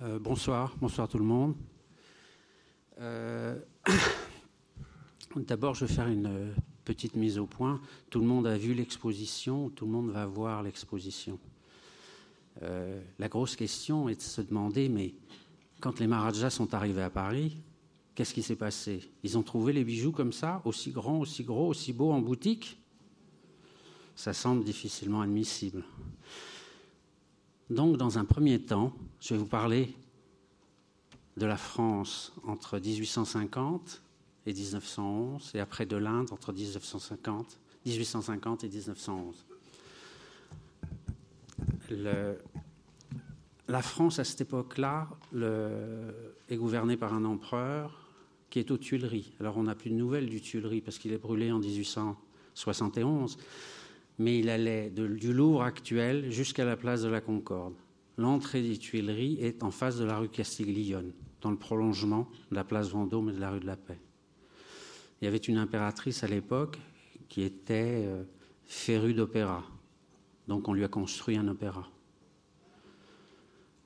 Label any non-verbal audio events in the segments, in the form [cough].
Euh, bonsoir, bonsoir tout le monde. Euh, [coughs] d'abord, je vais faire une petite mise au point. Tout le monde a vu l'exposition, tout le monde va voir l'exposition. Euh, la grosse question est de se demander, mais quand les Maharajas sont arrivés à Paris, qu'est-ce qui s'est passé? Ils ont trouvé les bijoux comme ça, aussi grands, aussi gros, aussi beaux en boutique? Ça semble difficilement admissible. Donc, dans un premier temps, je vais vous parler de la France entre 1850 et 1911, et après de l'Inde entre 1950, 1850 et 1911. la France, à cette époque-là, est gouvernée par un empereur qui est aux Tuileries. Alors, on n'a plus de nouvelles du Tuileries parce qu'il est brûlé en 1871 mais il allait du Louvre actuel jusqu'à la place de la Concorde. L'entrée des Tuileries est en face de la rue Castiglione, dans le prolongement de la place Vendôme et de la rue de la Paix. Il y avait une impératrice à l'époque qui était euh, férue d'opéra, donc on lui a construit un opéra.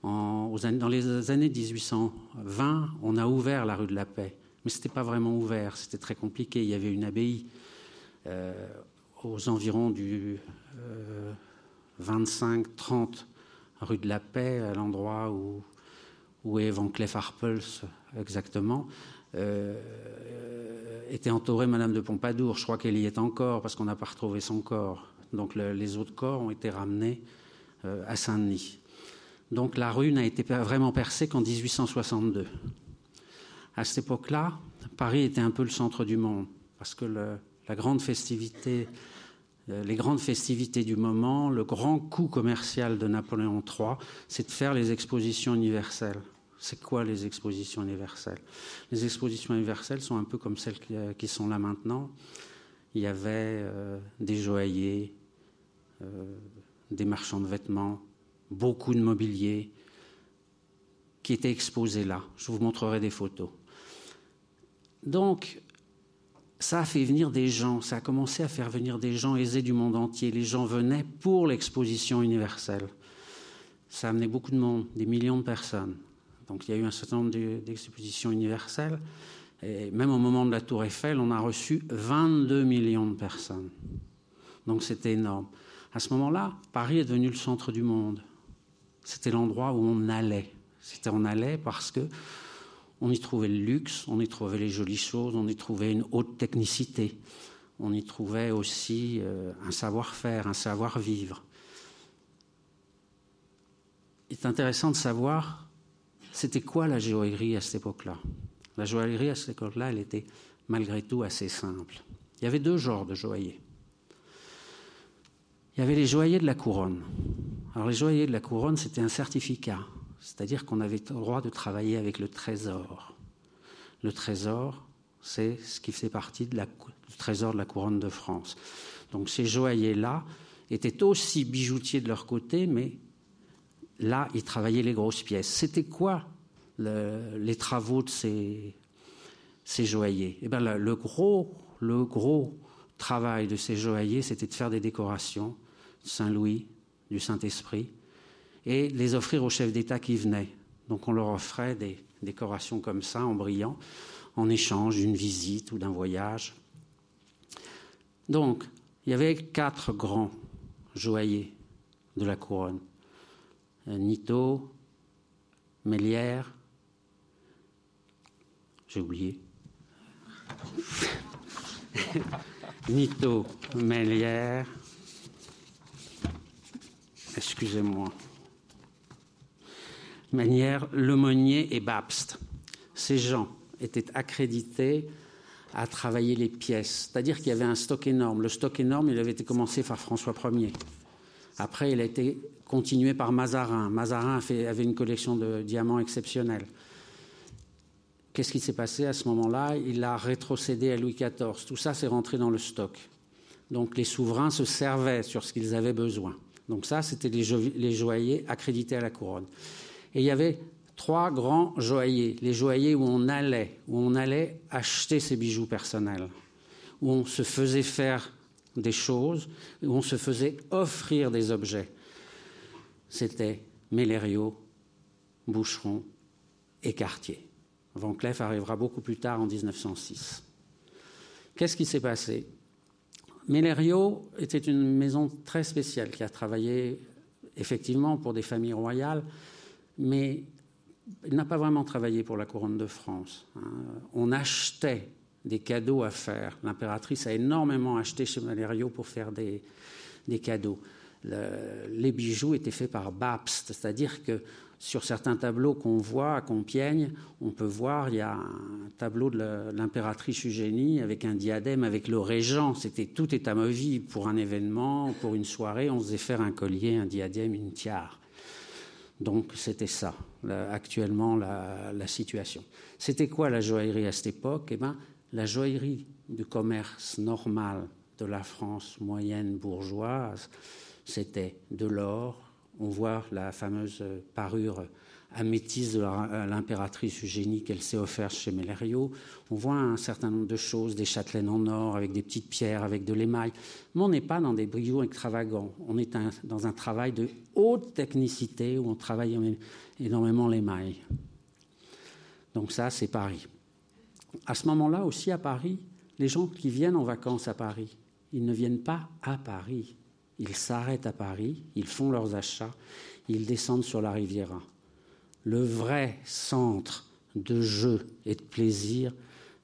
dans les années 1820, on a ouvert la rue de la Paix, mais ce n'était pas vraiment ouvert, c'était très compliqué. Il y avait une abbaye euh, aux environs du 25-30 euh, rue de la Paix, à l'endroit où, où est Van Cleef Arpels exactement, euh, était entourée Madame de Pompadour. Je crois qu'elle y est encore parce qu'on n'a pas retrouvé son corps. Donc les autres corps ont été ramenés euh, à Saint-Denis. Donc la rue n'a été vraiment percée qu'en 1862. À cette époque-là, Paris était un peu le centre du monde parce que la grande festivité, les grandes festivités du moment, le grand coup commercial de Napoléon III, c'est de faire les expositions universelles. C'est quoi les expositions universelles? Les expositions universelles sont un peu comme celles qui, euh, sont là maintenant. Il y avait euh, des joailliers, des marchands de vêtements, beaucoup de mobilier qui étaient exposés là. Je vous montrerai des photos. Donc, ça a fait venir des gens, ça a commencé à faire venir des gens aisés du monde entier. Les gens venaient pour l'exposition universelle. Ça a amené beaucoup de monde, des millions de personnes. Donc il y a eu un certain nombre d'expositions universelles. Et même au moment de la Tour Eiffel, on a reçu 22 millions de personnes. Donc c'était énorme. À ce moment-là, Paris est devenu le centre du monde. C'était l'endroit où on allait. C'était on allait parce que on y trouvait le luxe, on y trouvait les jolies choses, on y trouvait une haute technicité, on y trouvait aussi euh, un savoir-faire, un savoir-vivre. Il est intéressant de savoir c'était quoi la joaillerie à cette époque-là? La joaillerie à cette époque-là, elle était malgré tout assez simple. Il y avait deux genres de joailliers. Il y avait les joailliers de la couronne. Alors les joailliers de la couronne, c'était un certificat c'est-à-dire qu'on avait le droit de travailler avec le trésor. Le trésor, c'est ce qui fait partie du trésor de la couronne de France. Donc ces joailliers-là étaient aussi bijoutiers de leur côté, mais là, ils travaillaient les grosses pièces. C'était quoi les travaux de ces, joailliers? Eh bien, le gros, le gros travail de ces joailliers, c'était de faire des décorations, Saint-Louis, du Saint-Esprit, et les offrir aux chefs d'État qui venaient. Donc on leur offrait des décorations comme ça, en brillant, en échange d'une visite ou d'un voyage. Donc, il y avait quatre grands joailliers de la couronne. Euh, Nito, Mélière, j'ai oublié. [laughs] Nito, Mélière, excusez-moi manière Lemonnier et Babst. Ces gens étaient accrédités à travailler les pièces, c'est-à-dire qu'il y avait un stock énorme. Le stock énorme, il avait été commencé par François Ier. Après, il a été continué par Mazarin. Mazarin avait une collection de diamants exceptionnels. Qu'est-ce qui s'est passé à ce moment-là? Il a rétrocédé à Louis XIV. Tout ça s'est rentré dans le stock. Donc les souverains se servaient sur ce qu'ils avaient besoin. Donc ça, c'était les joailliers accrédités à la couronne. Et il y avait trois grands joailliers, les joailliers où on allait, où on allait acheter ses bijoux personnels, où on se faisait faire des choses, où on se faisait offrir des objets. C'était Mélerio, Boucheron et Cartier. Van Cleef arrivera beaucoup plus tard en 1906. Qu'est-ce qui s'est passé? Mélerio était une maison très spéciale qui a travaillé effectivement pour des familles royales, mais il n'a pas vraiment travaillé pour la couronne de France. Hein. On achetait des cadeaux à faire. L'impératrice a énormément acheté chez Mélerio pour faire des, cadeaux. les bijoux étaient faits par Babst, c'est-à-dire que sur certains tableaux qu'on voit à Compiègne, on peut voir, il y a un tableau de l'impératrice Eugénie avec un diadème avec le régent. C'était tout est amovible pour un événement, pour une soirée. On faisait faire un collier, un diadème, une tiare. Donc c'était ça, actuellement, la, situation. C'était quoi la joaillerie à cette époque? Eh bien, la joaillerie du commerce normal de la France moyenne bourgeoise, c'était de l'or, on voit la fameuse parure améthyste de l'impératrice Eugénie qu'elle s'est offerte chez Mellerio. On voit un certain nombre de choses, des châtelaines en or avec des petites pierres, avec de l'émail. Mais on n'est pas dans des bijoux extravagants. On est dans un travail de haute technicité où on travaille énormément l'émail. Donc ça, c'est Paris. À ce moment-là aussi, à Paris, les gens qui viennent en vacances à Paris, ils ne viennent pas à Paris. Ils s'arrêtent à Paris, ils font leurs achats, ils descendent sur la Riviera. Le vrai centre de jeu et de plaisir,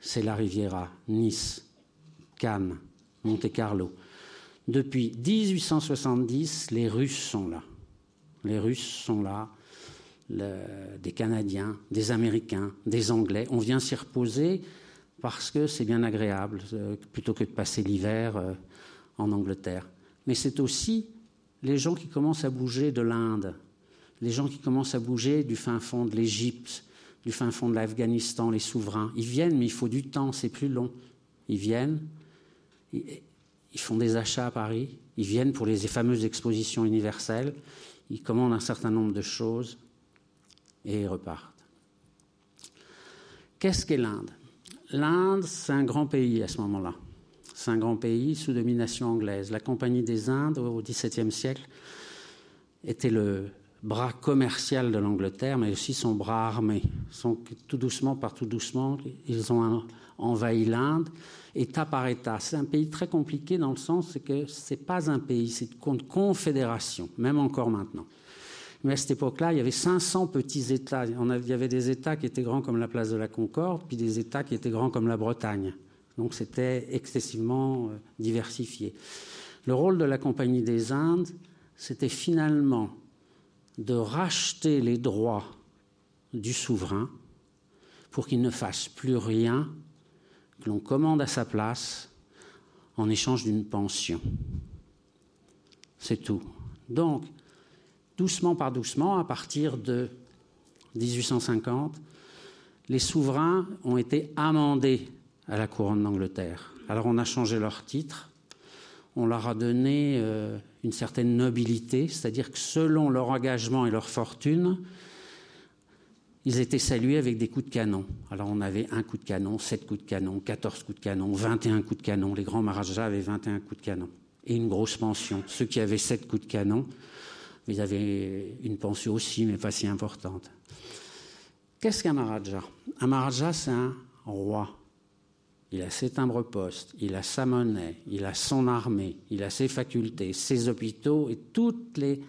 c'est la Riviera, Nice, Cannes, Monte-Carlo. Depuis 1870, les Russes sont là. Les Russes sont là, des Canadiens, des Américains, des Anglais. On vient s'y reposer parce que c'est bien agréable, euh, plutôt que de passer l'hiver euh, en Angleterre mais c'est aussi les gens qui commencent à bouger de l'Inde, les gens qui commencent à bouger du fin fond de l'Égypte, du fin fond de l'Afghanistan, les souverains. Ils viennent, mais il faut du temps, c'est plus long. Ils viennent, ils font des achats à Paris, ils viennent pour les fameuses expositions universelles, ils commandent un certain nombre de choses et ils repartent. Qu'est-ce qu'est l'Inde? L'Inde, c'est un grand pays à ce moment-là. C'est un grand pays sous domination anglaise. La Compagnie des Indes, au XVIIe siècle, était le bras commercial de l'Angleterre, mais aussi son bras armé. tout doucement, par tout doucement, ils ont envahi l'Inde, État par État. C'est un pays très compliqué dans le sens que ce n'est pas un pays, c'est une confédération, même encore maintenant. Mais à cette époque-là, il y avait 500 petits États. Il y avait des États qui étaient grands comme la place de la Concorde, puis des États qui étaient grands comme la Bretagne. Donc c'était excessivement euh, diversifié. Le rôle de la Compagnie des Indes, c'était finalement de racheter les droits du souverain pour qu'il ne fasse plus rien que l'on commande à sa place en échange d'une pension. C'est tout. Donc, doucement par doucement, à partir de 1850, les souverains ont été amendés à la couronne d'Angleterre. Alors on a changé leur titre, on leur a donné euh, une certaine nobilité, c'est-à-dire que selon leur engagement et leur fortune, ils étaient salués avec des coups de canon. Alors on avait un coup de canon, sept coups de canon, quatorze coups de canon, vingt et un coups de canon. Les grands Maharajas avaient vingt et un coups de canon. Et une grosse pension. Ceux qui avaient sept coups de canon, ils avaient une pension aussi, mais pas si importante. Qu'est-ce qu'un Maharaja Un Maharaja, c'est un roi il a ses timbres-postes, il a sa monnaie, il a son armée, il a ses facultés, ses hôpitaux et toutes les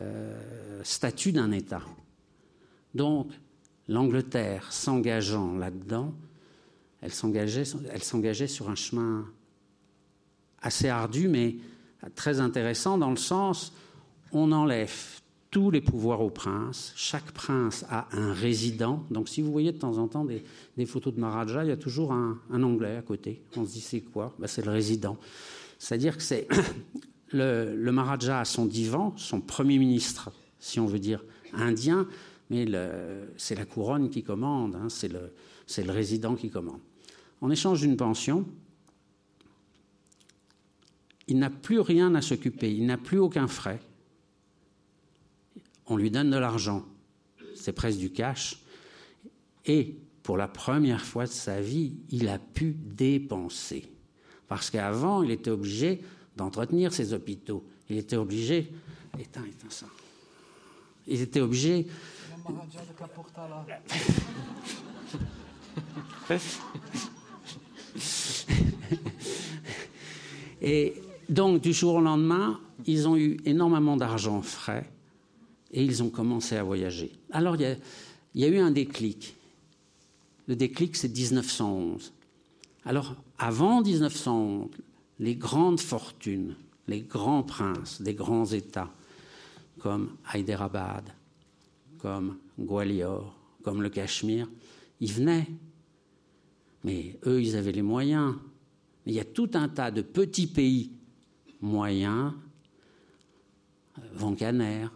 euh, statuts d'un État. Donc, l'Angleterre s'engageant là-dedans, elle s'engageait sur un chemin assez ardu, mais très intéressant dans le sens on enlève tous les pouvoirs au prince. Chaque prince a un résident. Donc, si vous voyez de temps en temps des, photos de Maharaja, il y a toujours un, Anglais à côté. On se dit, c'est quoi? Ben, C'est le résident. C'est-à-dire que c'est [coughs] le, le, Maharaja a son divan, son premier ministre, si on veut dire indien, mais c'est la couronne qui commande, hein, c'est le résident qui commande. En échange d'une pension, il n'a plus rien à s'occuper, il n'a plus aucun frais on lui donne de l'argent, c'est presque du cash, et pour la première fois de sa vie, il a pu dépenser. Parce qu'avant, il était obligé d'entretenir ses hôpitaux. Il était obligé. Éteins, éteins ça. Il était obligé. [laughs] Et donc, du jour au lendemain, ils ont eu énormément d'argent frais et ils ont commencé à voyager. Alors, il y a, eu un déclic. Le déclic, c'est 1911. Alors, avant 1911, les grandes fortunes, les grands princes des grands États, comme Hyderabad, comme Gwalior, comme le Cachemire, ils venaient. Mais eux, ils avaient les moyens. Mais il y a tout un tas de petits pays moyens, Vancaner,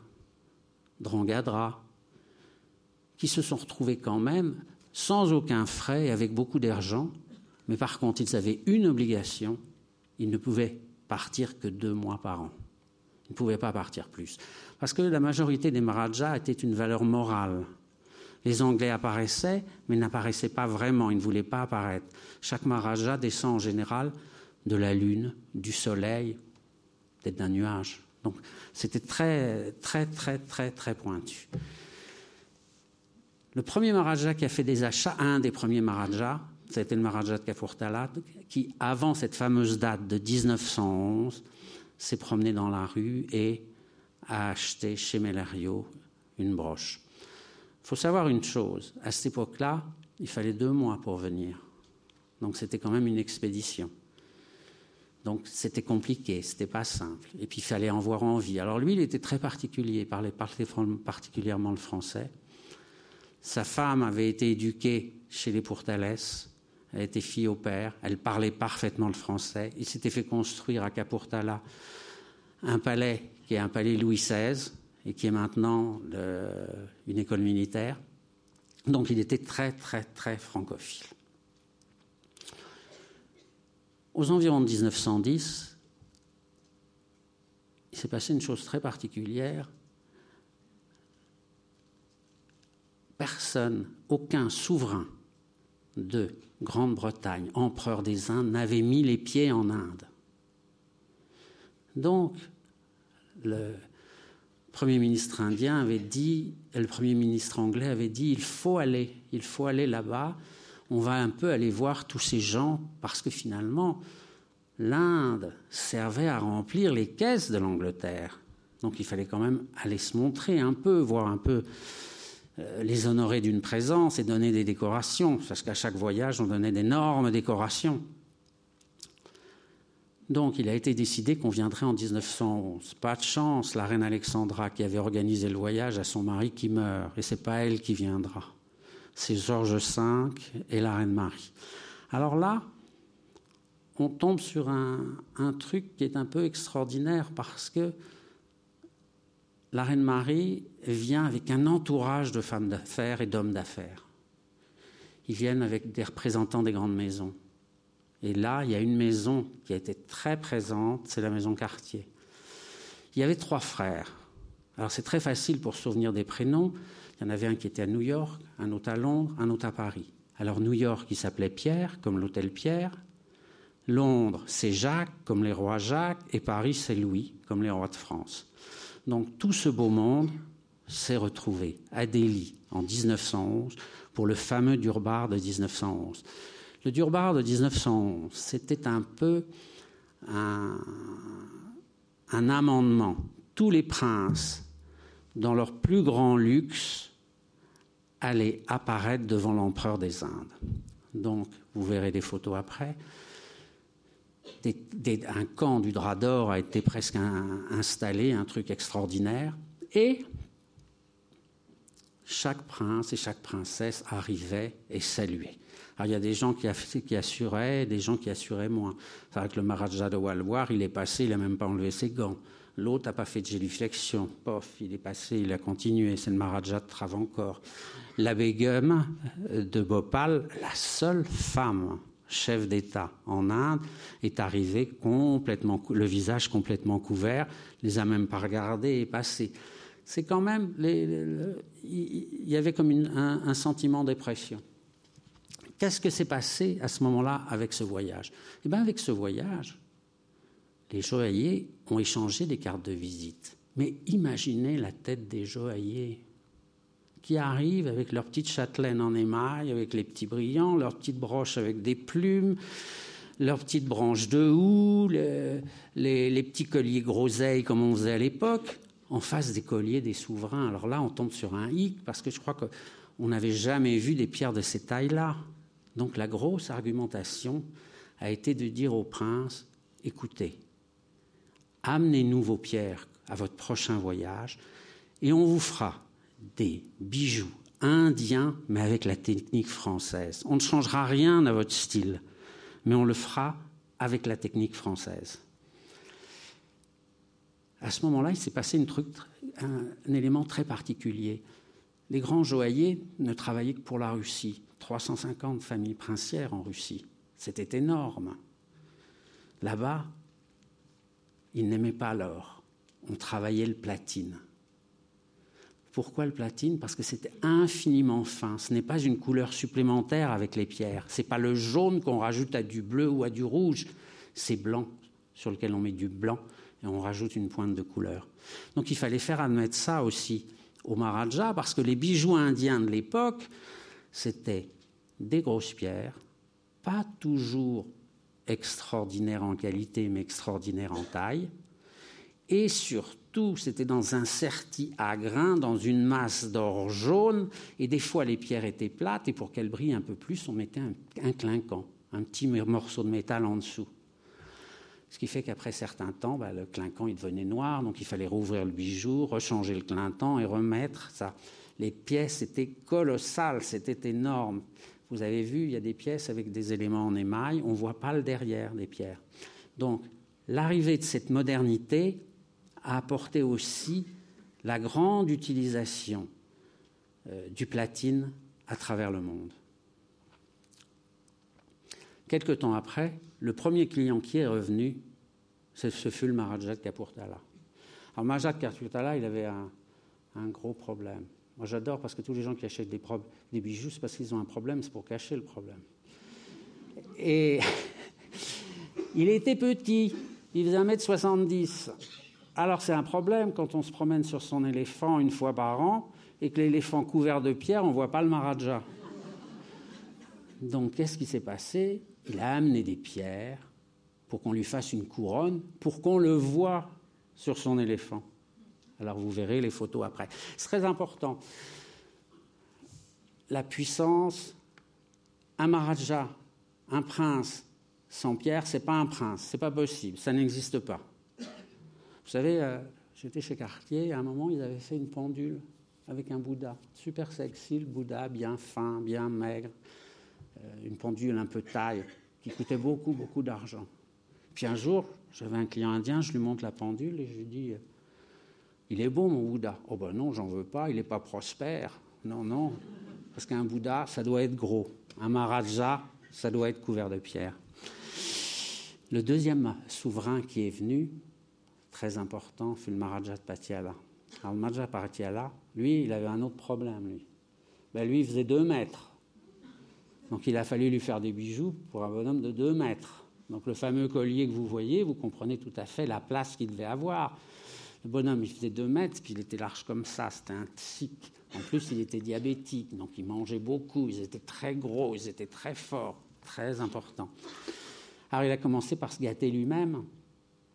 Drangadra, qui se sont retrouvés quand même sans aucun frais et avec beaucoup d'argent. Mais par contre, ils avaient une obligation, ils ne pouvaient partir que deux mois par an. Ils ne pouvaient pas partir plus. Parce que la majorité des Maharajas était une valeur morale. Les Anglais apparaissaient, mais n'apparaissaient pas vraiment, ils ne voulaient pas apparaître. Chaque Maharaja descend en général de la lune, du soleil, peut-être d'un nuage. Donc c'était très, très, très, très, très pointu. Le premier Maharaja qui a fait des achats, un des premiers Maharajas, c'était le Maharaja de Kafurtala, qui, avant cette fameuse date de 1911, s'est promené dans la rue et a acheté chez Melario une broche. Il faut savoir une chose, à cette époque-là, il fallait deux mois pour venir. Donc c'était quand même une expédition. Donc c'était compliqué, c'était pas simple. Et puis il fallait en voir envie. Alors lui, il était très particulier, il parlait particulièrement le français. Sa femme avait été éduquée chez les Pourtales, elle était fille au père, elle parlait parfaitement le français. Il s'était fait construire à Capurtala un palais qui est un palais Louis XVI et qui est maintenant une école militaire. Donc il était très très très francophile. Aux environs de 1910, il s'est passé une chose très particulière. Personne, aucun souverain de Grande-Bretagne, empereur des Indes, n'avait mis les pieds en Inde. Donc, le Premier ministre indien avait dit, le Premier ministre anglais avait dit, il faut aller, il faut aller là-bas, on va un peu aller voir tous ces gens, parce que finalement, l'Inde servait à remplir les caisses de l'Angleterre. Donc il fallait quand même aller se montrer un peu, voir un peu euh, les honorer d'une présence et donner des décorations, parce qu'à chaque voyage, on donnait d'énormes décorations. Donc il a été décidé qu'on viendrait en 1911. Pas de chance, la reine Alexandra qui avait organisé le voyage a son mari qui meurt, et c'est pas elle qui viendra. C'est Georges V et la reine Marie. Alors là, on tombe sur un, truc qui est un peu extraordinaire parce que la reine Marie vient avec un entourage de femmes d'affaires et d'hommes d'affaires. Ils viennent avec des représentants des grandes maisons. Et là, il y a une maison qui a été très présente, c'est la maison Cartier. Il y avait trois frères. Alors c'est très facile pour se souvenir des prénoms. Il y en avait un qui était à New York, un autre à Londres, un autre à Paris. Alors New York, il s'appelait Pierre, comme l'hôtel Pierre. Londres, c'est Jacques, comme les rois Jacques. Et Paris, c'est Louis, comme les rois de France. Donc tout ce beau monde s'est retrouvé à Delhi en 1911 pour le fameux Durbar de 1911. Le Durbar de 1911, c'était un peu un, un, amendement. Tous les princes, dans leur plus grand luxe, allaient apparaître devant l'empereur des Indes. Donc, vous verrez des photos après. Un camp du drap d'or a été presque installé, un truc extraordinaire. Et chaque prince et chaque princesse arrivait et saluait. Alors il y a des gens qui, assuraient, des gens qui assuraient moins. C'est vrai que le Maharaja de Walwar, il est passé, il n'a même pas enlevé ses gants. L'autre n'a pas fait de géliflexion. Pof, il est passé, il a continué. C'est le Maharaja de Travancore. La Begum de Bhopal, la seule femme chef d'État en Inde, est arrivée complètement, le visage complètement couvert, les a même pas regardés et passé. C'est quand même, il y avait comme un sentiment d'oppression. Qu'est-ce que s'est passé à ce moment-là avec ce voyage? Eh bien, avec ce voyage, les joailliers ont échangé des cartes de visite. Mais imaginez la tête des joailliers. Qui arrivent avec leurs petites châtelaines en émail, avec les petits brillants, leurs petites broches avec des plumes, leurs petites branches de houx, les, petits colliers groseilles comme on faisait à l'époque, en face des colliers des souverains. Alors là, on tombe sur un hic parce que je crois qu'on n'avait jamais vu des pierres de ces tailles-là. Donc la grosse argumentation a été de dire au prince, écoutez, amenez-nous vos pierres à votre prochain voyage et on vous fera des bijoux indiens, mais avec la technique française. On ne changera rien à votre style, mais on le fera avec la technique française. À ce moment-là, il s'est passé un, élément très particulier. Les grands joailliers ne travaillaient que pour la Russie. 350 familles princières en Russie. C'était énorme. Là-bas, ils n'aimaient pas l'or. On travaillait le platine. Pourquoi le platine? Parce que c'était infiniment fin. Ce n'est pas une couleur supplémentaire avec les pierres. Ce n'est pas le jaune qu'on rajoute à du bleu ou à du rouge. C'est blanc sur lequel on met du blanc et on rajoute une pointe de couleur. Donc il fallait faire admettre ça aussi au Maharaja parce que les bijoux indiens de l'époque, c'était des grosses pierres, pas toujours extraordinaires en qualité, mais extraordinaires en taille, et surtout, c'était dans un certi à grains, dans une masse d'or jaune, et des fois les pierres étaient plates, et pour qu'elles brillent un peu plus, on mettait un, clinquant, un petit morceau de métal en dessous. Ce qui fait qu'après certains temps, bah, le clinquant il devenait noir, donc il fallait rouvrir le bijou, rechanger le clinquant et remettre ça. Les pièces étaient colossales, c'était énorme. Vous avez vu, il y a des pièces avec des éléments en émail, on ne voit pas le derrière des pierres. Donc, l'arrivée de cette modernité a apporté aussi la grande utilisation euh, du platine à travers le monde. Quelque temps après, le premier client qui est revenu, ce fut le Maharaja de Kapurtala. Alors, Maharaja de Kapurtala, il avait un gros problème. Moi, j'adore parce que tous les gens qui achètent des, des bijoux, c'est parce qu'ils ont un problème, c'est pour cacher le problème. Et [laughs] il était petit, il faisait 1m70. Alors, c'est un problème quand on se promène sur son éléphant une fois par an et que l'éléphant couvert de pierres, on ne voit pas le Maharaja. Donc, qu'est-ce qui s'est passé? Il a amené des pierres pour qu'on lui fasse une couronne, pour qu'on le voie sur son éléphant. Alors vous verrez les photos après. C'est très important. La puissance, un Maharaja, un prince sans pierre, c'est pas un prince, c'est pas possible, ça n'existe pas. Vous savez, euh, j'étais chez Cartier, à un moment, ils avaient fait une pendule avec un Bouddha, super sexy, le Bouddha, bien fin, bien maigre, euh, une pendule un peu taille, qui coûtait beaucoup, beaucoup d'argent. Puis un jour, j'avais un client indien, je lui montre la pendule et je lui dis il est beau, mon Bouddha. Oh ben non, j'en veux pas, il n'est pas prospère. Non, non. Parce qu'un Bouddha, ça doit être gros. Un Maharaja, ça doit être couvert de pierre. Le deuxième souverain qui est venu, très important, fut le Maharaja de Patiala. Alors, le Maharaja de Patiala, lui, il avait un autre problème, lui. Ben, lui, il faisait deux mètres. Donc, il a fallu lui faire des bijoux pour un bonhomme de deux mètres. Donc, le fameux collier que vous voyez, vous comprenez tout à fait la place qu'il devait avoir. Le bonhomme, il faisait deux mètres, puis il était large comme ça, c'était un tic. En plus, il était diabétique, donc il mangeait beaucoup, ils étaient très gros, ils étaient très forts, très importants. Alors il a commencé par se gâter lui-même,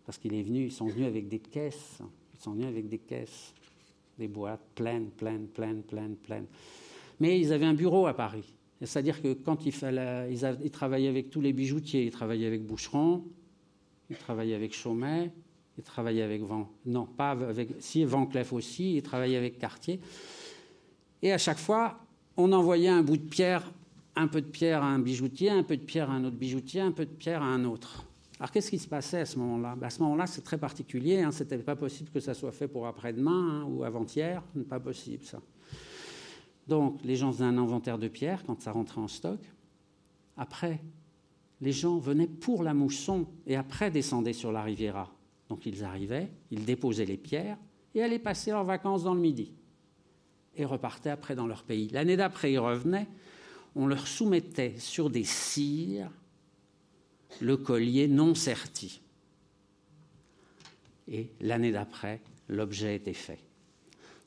parce qu'il est venu, ils sont venus avec des caisses, ils sont venus avec des caisses, des boîtes pleines, pleines, pleines, pleines, pleines. Mais ils avaient un bureau à Paris. C'est-à-dire que quand il fallait, ils, travaillaient avec tous les bijoutiers, ils travaillaient avec Boucheron, ils travaillaient avec Chaumet, il travaillait avec Van, non, pas avec, si Van Cleef aussi, il travaillait avec Cartier. Et à chaque fois, on envoyait un bout de pierre, un peu de pierre à un bijoutier, un peu de pierre à un autre bijoutier, un peu de pierre à un autre. Alors qu'est-ce qui se passait à ce moment-là? Ben, À ce moment-là, c'est très particulier. Hein, C'était pas possible que ça soit fait pour après-demain hein, ou avant-hier. Pas possible ça. Donc les gens faisaient un inventaire de pierres quand ça rentrait en stock. Après, les gens venaient pour la mousson et après descendaient sur la Riviera. Donc ils arrivaient, ils déposaient les pierres et allaient passer leurs vacances dans le Midi et repartaient après dans leur pays. L'année d'après, ils revenaient, on leur soumettait sur des cires le collier non serti. Et l'année d'après, l'objet était fait.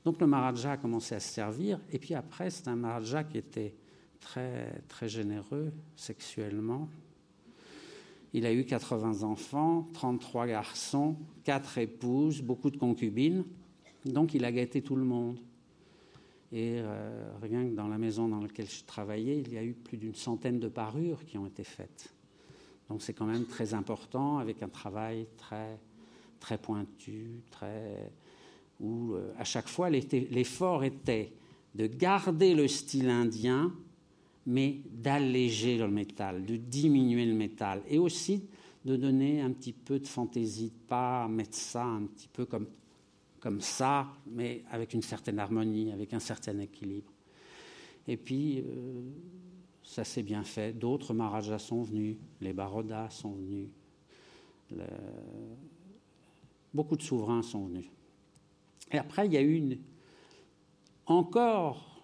Donc le Maharaja a commencé à se servir, et puis après, c'est un Maharaja qui était très, très généreux sexuellement. Il a eu 80 enfants, 33 garçons, 4 épouses, beaucoup de concubines. Donc il a gâté tout le monde. Et euh, rien que dans la maison dans laquelle je travaillais, il y a eu plus d'une centaine de parures qui ont été faites. Donc c'est quand même très important, avec un travail très, très pointu, très, où euh, à chaque fois l'effort était de garder le style indien, mais d'alléger le métal, de diminuer le métal, et aussi de donner un petit peu de fantaisie, de pas mettre ça un petit peu comme comme ça, mais avec une certaine harmonie, avec un certain équilibre. Et puis, euh, ça s'est bien fait. D'autres Maharajas sont venus, les Barodas sont venus, beaucoup de souverains sont venus. Et après, il y a eu encore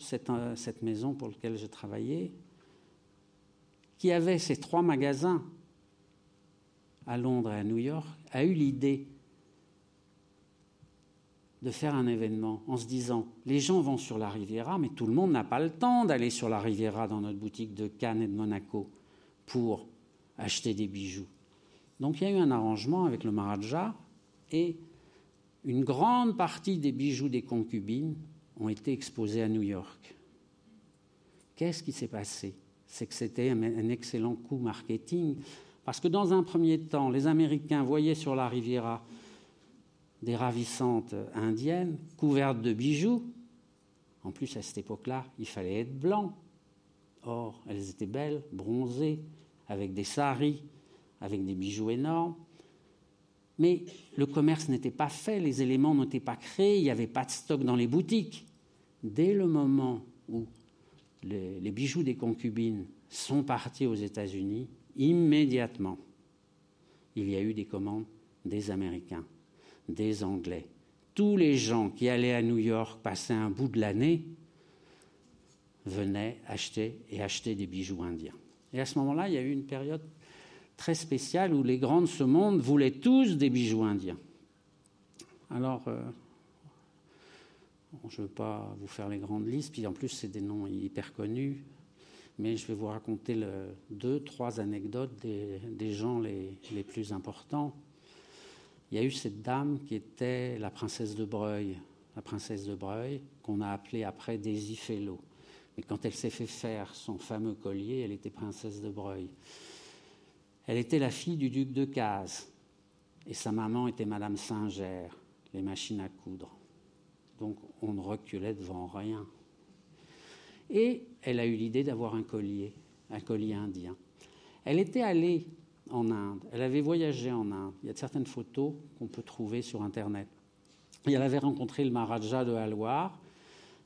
cette, euh, cette maison pour laquelle j'ai travaillé, qui avait ces trois magasins à Londres et à New York, a eu l'idée de faire un événement en se disant les gens vont sur la Riviera, mais tout le monde n'a pas le temps d'aller sur la Riviera dans notre boutique de Cannes et de Monaco pour acheter des bijoux. Donc il y a eu un arrangement avec le Maharaja et une grande partie des bijoux des concubines ont été exposés à New York. Qu'est-ce qui s'est passé? C'est que c'était un excellent coup marketing parce que dans un premier temps, les Américains voyaient sur la Riviera des ravissantes indiennes couvertes de bijoux. En plus, à cette époque-là, il fallait être blanc. Or, elles étaient belles, bronzées, avec des saris, avec des bijoux énormes. Mais le commerce n'était pas fait, les éléments n'étaient pas créés, il n'y avait pas de stock dans les boutiques. Dès le moment où les, bijoux des concubines sont partis aux États-Unis, immédiatement, il y a eu des commandes des Américains des Anglais. Tous les gens qui allaient à New York passer un bout de l'année venaient acheter et acheter des bijoux indiens. Et à ce moment-là, il y a eu une période très spéciale où les grands de ce monde voulaient tous des bijoux indiens. Alors, euh, je ne veux pas vous faire les grandes listes, puis en plus, c'est des noms hyper connus, mais je vais vous raconter deux, trois anecdotes des, gens les plus importants il y a eu cette dame qui était la princesse de Breuil, la princesse de Breuil, qu'on a appelée après Daisy Fellow. Mais quand elle s'est fait faire son fameux collier, elle était princesse de Breuil. Elle était la fille du duc de Cazes, et sa maman était Madame Singer, les machines à coudre. Donc on ne reculait devant rien. Et elle a eu l'idée d'avoir un collier, un collier indien. Elle était allée en Inde. Elle avait voyagé en Inde. Il y a certaines photos qu'on peut trouver sur Internet. Et elle avait rencontré le Maharaja de Halwar.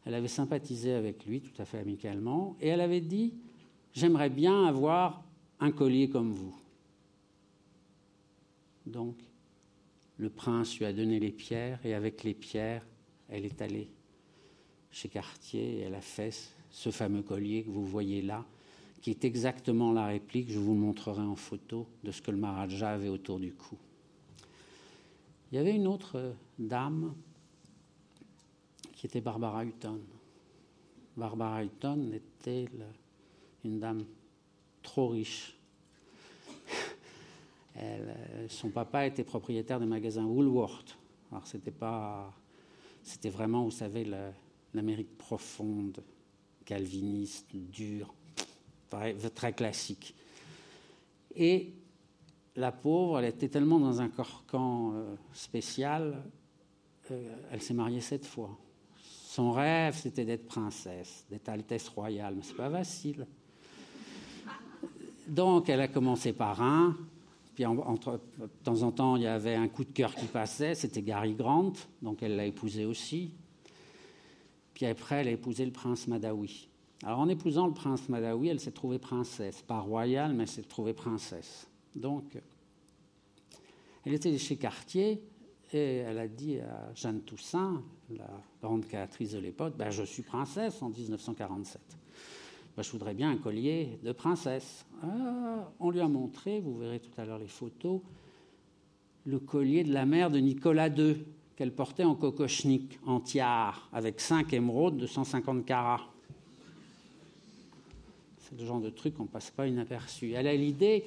Elle avait sympathisé avec lui tout à fait amicalement. Et elle avait dit J'aimerais bien avoir un collier comme vous. Donc, le prince lui a donné les pierres. Et avec les pierres, elle est allée chez Cartier et elle a fait ce fameux collier que vous voyez là qui est exactement la réplique, je vous le montrerai en photo, de ce que le Maharaja avait autour du cou. Il y avait une autre euh, dame qui était Barbara Hutton. Barbara Hutton était une dame trop riche. [laughs] Euh, son papa était propriétaire des magasins Woolworth. Alors c'était pas, c'était vraiment, vous savez, l'Amérique profonde, calviniste, dure très, classique. Et la pauvre, elle était tellement dans un corps euh, spécial, euh, elle s'est mariée sept fois. Son rêve, c'était d'être princesse, d'être altesse royale, mais c'est pas facile. Donc, elle a commencé par un, puis entre, de temps en temps, il y avait un coup de cœur qui passait, c'était Gary Grant, donc elle l'a épousé aussi. Puis après, elle a épousé le prince Madawi. Alors en épousant le prince Madawi, elle s'est trouvée princesse, pas royale, mais elle s'est trouvée princesse. Donc, elle était chez Cartier et elle a dit à Jeanne Toussaint, la grande créatrice de l'époque, ben, je suis princesse en 1947. Ben, je voudrais bien un collier de princesse. Ah, on lui a montré, vous verrez tout à l'heure les photos, le collier de la mère de Nicolas II, qu'elle portait en kokochnik, en tiare, avec 5 émeraudes de 150 carats. C'est le genre de truc qu'on passe pas inaperçu. Elle a l'idée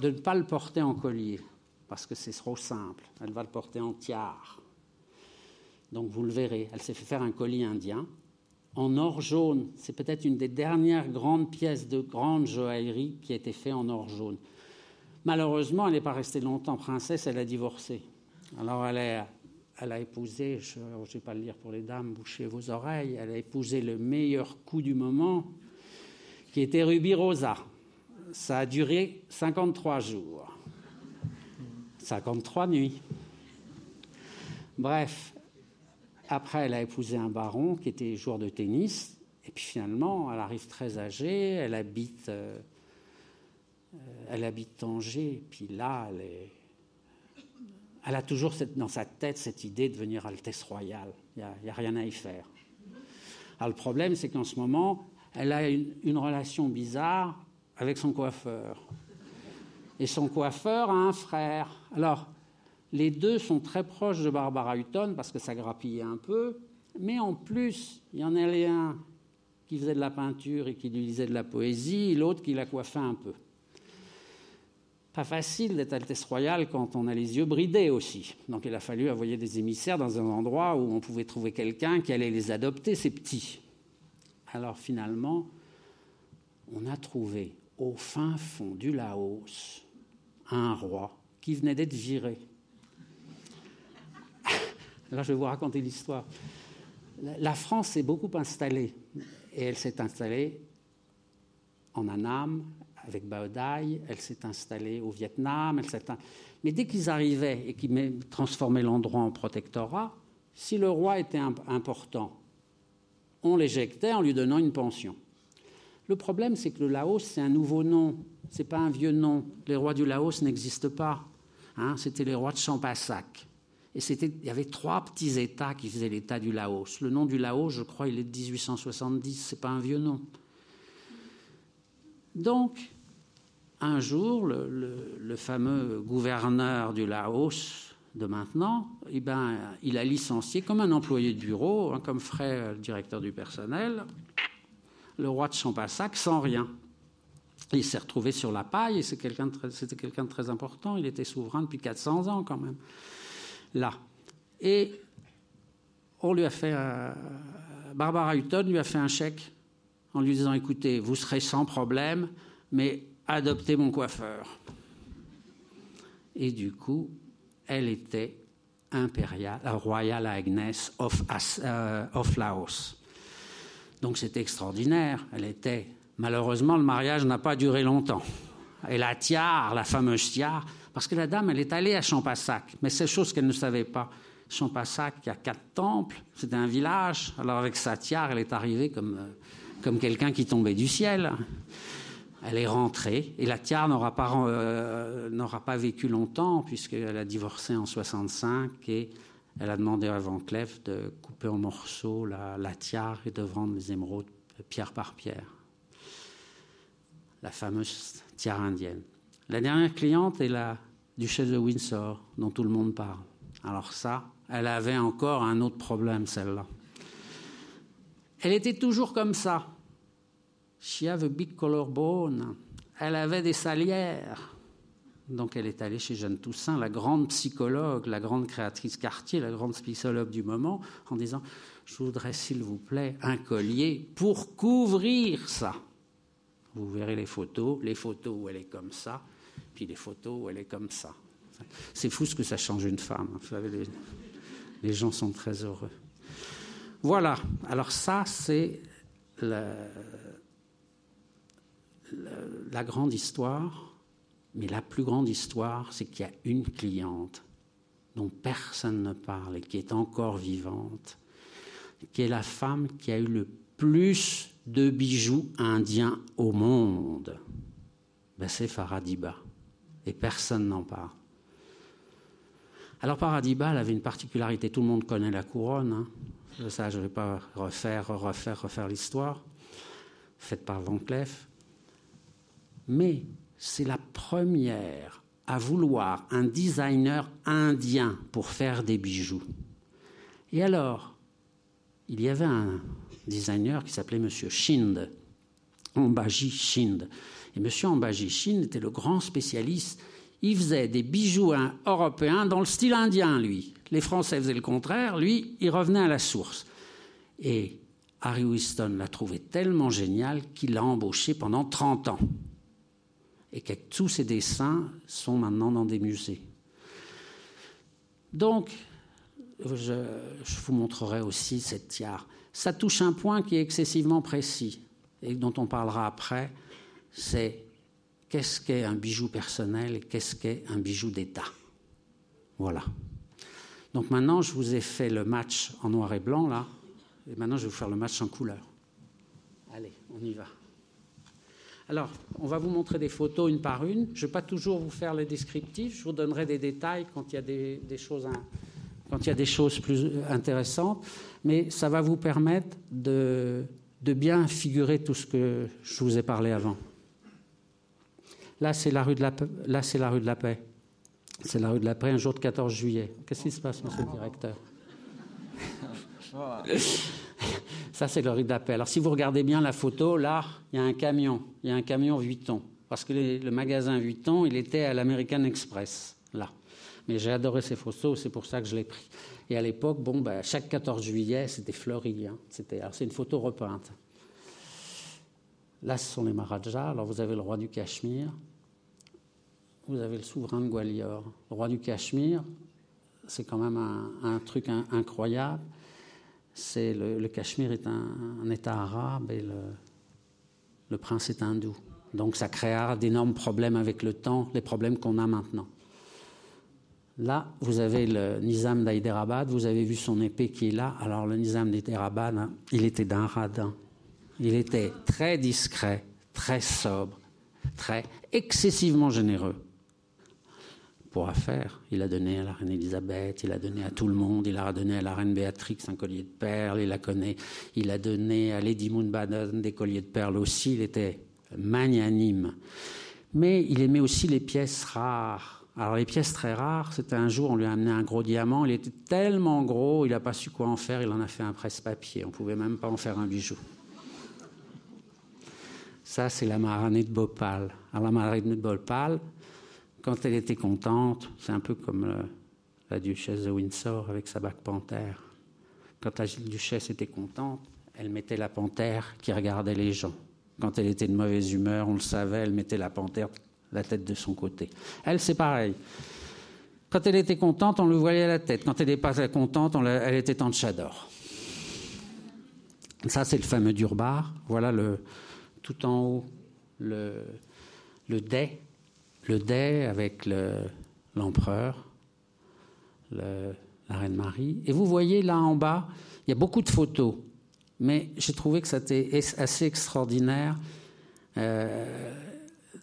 de ne pas le porter en collier, parce que c'est trop simple. Elle va le porter en tiare. Donc vous le verrez, elle s'est fait faire un collier indien en or jaune. C'est peut-être une des dernières grandes pièces de grande joaillerie qui a été faite en or jaune. Malheureusement, elle n'est pas restée longtemps princesse, elle a divorcé. Alors elle, elle a épousé, je ne vais pas le dire pour les dames, bouchez vos oreilles, elle a épousé le meilleur coup du moment, qui était Ruby Rosa. Ça a duré 53 jours, 53 nuits. Bref, après, elle a épousé un baron qui était joueur de tennis. Et puis finalement, elle arrive très âgée, elle habite, euh, elle habite Tanger. Puis là, elle, a toujours dans sa tête cette idée de devenir Altesse royale. Il n'y a, a, rien à y faire. Alors le problème, c'est qu'en ce moment, elle a une, relation bizarre avec son coiffeur. Et son coiffeur a un frère. Alors, les deux sont très proches de Barbara Hutton parce que ça grappillait un peu, mais en plus, il y en avait un qui faisait de la peinture et qui lui lisait de la poésie, et l'autre qui la coiffait un peu. Pas facile d'être Altesse royale quand on a les yeux bridés aussi. Donc il a fallu envoyer des émissaires dans un endroit où on pouvait trouver quelqu'un qui allait les adopter, ces petits. Alors finalement, on a trouvé au fin fond du Laos un roi qui venait d'être viré. [laughs] Là, je vais vous raconter l'histoire. La France s'est beaucoup installée, et elle s'est installée en Annam, avec Baodai, elle s'est installée au Vietnam, mais dès qu'ils arrivaient et qu'ils transformaient l'endroit en protectorat, si le roi était important, on l'éjectait en lui donnant une pension. Le problème, c'est que le Laos, c'est un nouveau nom, ce n'est pas un vieux nom. Les rois du Laos n'existent pas. Hein, C'était les rois de Champasak. Et il y avait trois petits États qui faisaient l'État du Laos. Le nom du Laos, je crois, il est de 1870, ce n'est pas un vieux nom. Donc, un jour, le, fameux gouverneur du Laos de maintenant, eh ben, il a licencié comme un employé de bureau, hein, comme ferait le directeur du personnel, le roi de Champassac sans rien. Il s'est retrouvé sur la paille et c'était quelqu'un de très important. Il était souverain depuis 400 ans quand même là. Et on lui a fait, Barbara Hutton lui a fait un chèque en lui disant écoutez, vous serez sans problème, mais adoptez mon coiffeur. Et du coup, elle était impériale, euh, royale Agnes of, euh, of Laos. Donc c'était extraordinaire. Elle était. Malheureusement, le mariage n'a pas duré longtemps. Et la tiare, la fameuse tiare, parce que la dame, elle est allée à Champassac, mais c'est chose qu'elle ne savait pas. Champassac, il y a quatre temples, c'était un village. Alors avec sa tiare, elle est arrivée comme, euh, comme quelqu'un qui tombait du ciel. Elle est rentrée et la tiare n'aura pas, euh, vécu longtemps puisqu'elle a divorcé en 65 et elle a demandé à Van Cleef de couper en morceaux la, la tiare et de vendre les émeraudes pierre par pierre. La fameuse tiare indienne. La dernière cliente est la duchesse de Windsor, dont tout le monde parle. Alors ça, elle avait encore un autre problème, celle-là. Elle était toujours comme ça. She have a big collarbone. Elle avait des salières. Donc elle est allée chez Jeanne Toussaint, la grande psychologue, la grande créatrice quartier, la grande psychologue du moment, en disant Je voudrais, s'il vous plaît, un collier pour couvrir ça. Vous verrez les photos, les photos où elle est comme ça, puis les photos où elle est comme ça. C'est fou ce que ça change une femme. Vous savez, les, gens sont très heureux. Voilà. Alors ça, c'est la, la, grande histoire. Mais la plus grande histoire, c'est qu'il y a une cliente dont personne ne parle et qui est encore vivante, qui est la femme qui a eu le plus de bijoux indiens au monde. Ben, c'est Faradiba et personne n'en parle. Alors Paradiba, elle avait une particularité, tout le monde connaît la couronne, hein. ça je ne vais pas refaire, refaire, refaire l'histoire, faite par Van Cleef, mais c'est la première à vouloir un designer indien pour faire des bijoux. Et alors, il y avait un designer qui s'appelait M. Shind, Ambaji Shind. Et M. Ambaji Shind était le grand spécialiste. Il faisait des bijoux européens dans le style indien, lui. Les Français faisaient le contraire. Lui, il revenait à la source. Et Harry Winston l'a trouvé tellement génial qu'il l'a embauché pendant 30 ans. Et que tous ses dessins sont maintenant dans des musées. Donc, je, vous montrerai aussi cette tiare. Ça touche un point qui est excessivement précis et dont on parlera après, c'est qu'est-ce qu'est un bijou personnel et qu'est-ce qu'est un bijou d'État. Voilà. Donc maintenant, je vous ai fait le match en noir et blanc, là, et maintenant, je vais vous faire le match en couleur. Allez, on y va. Alors, on va vous montrer des photos une par une. Je ne vais pas toujours vous faire les descriptifs, je vous donnerai des détails quand il y a des, choses, plus intéressantes, mais ça va vous permettre de, bien figurer tout ce que je vous ai parlé avant. Là, c'est la rue de la, là, c'est la rue de la Paix. C'est la rue de la Paix, un jour de 14 juillet. Qu'est-ce qui se passe, monsieur le directeur? [laughs] Ça, c'est le la Paix. Alors, si vous regardez bien la photo, là, il y a un camion. Il y a un camion Vuitton. Parce que le magasin Vuitton, il était à l'American Express, là. Mais j'ai adoré ces photos, c'est pour ça que je l'ai pris. Et à l'époque, bon, ben, chaque 14 juillet, c'était fleuri. Hein. C'était, c'est une photo repeinte. Là, ce sont les Maharajas. Alors, vous avez le roi du Cachemire. Vous avez le souverain de Gwalior. Le roi du Cachemire, c'est quand même un, truc incroyable. Le, Cachemire est un, État arabe et le, le prince est hindou. Donc, ça créera d'énormes problèmes avec le temps, les problèmes qu'on a maintenant. Là, vous avez le Nizam d'Hyderabad, vous avez vu son épée qui est là. Alors, le Nizam d'Hyderabad, hein, il était d'un radin. Il était très discret, très sobre, très excessivement généreux. Pour affaire, il a donné à la reine Elisabeth, il a donné à tout le monde, il a donné à la reine Béatrix un collier de perles, il a, connu, il a donné à Lady Moonbaden des colliers de perles aussi, il était magnanime. Mais il aimait aussi les pièces rares. Alors les pièces très rares, c'était un jour, on lui a amené un gros diamant, il était tellement gros, il n'a pas su quoi en faire, il en a fait un presse-papier, on ne pouvait même pas en faire un bijou. Ça, c'est la maranée de Bhopal. Alors la maranée de Bhopal, quand elle était contente, c'est un peu comme euh, la duchesse de Windsor avec sa bague panthère. Quand la duchesse était contente, elle mettait la panthère qui regardait les gens. Quand elle était de mauvaise humeur, on le savait, elle mettait la panthère la tête de son côté. Elle, c'est pareil. Quand elle était contente, on lui voyait la tête. Quand elle n'est pas contente, elle était en chador. Ça, c'est le fameux Durbar. Voilà le, tout en haut le, le dais. Le dais avec l'empereur, la reine Marie. Et vous voyez là en bas, il y a beaucoup de photos. Mais j'ai trouvé que c'était assez extraordinaire. Euh,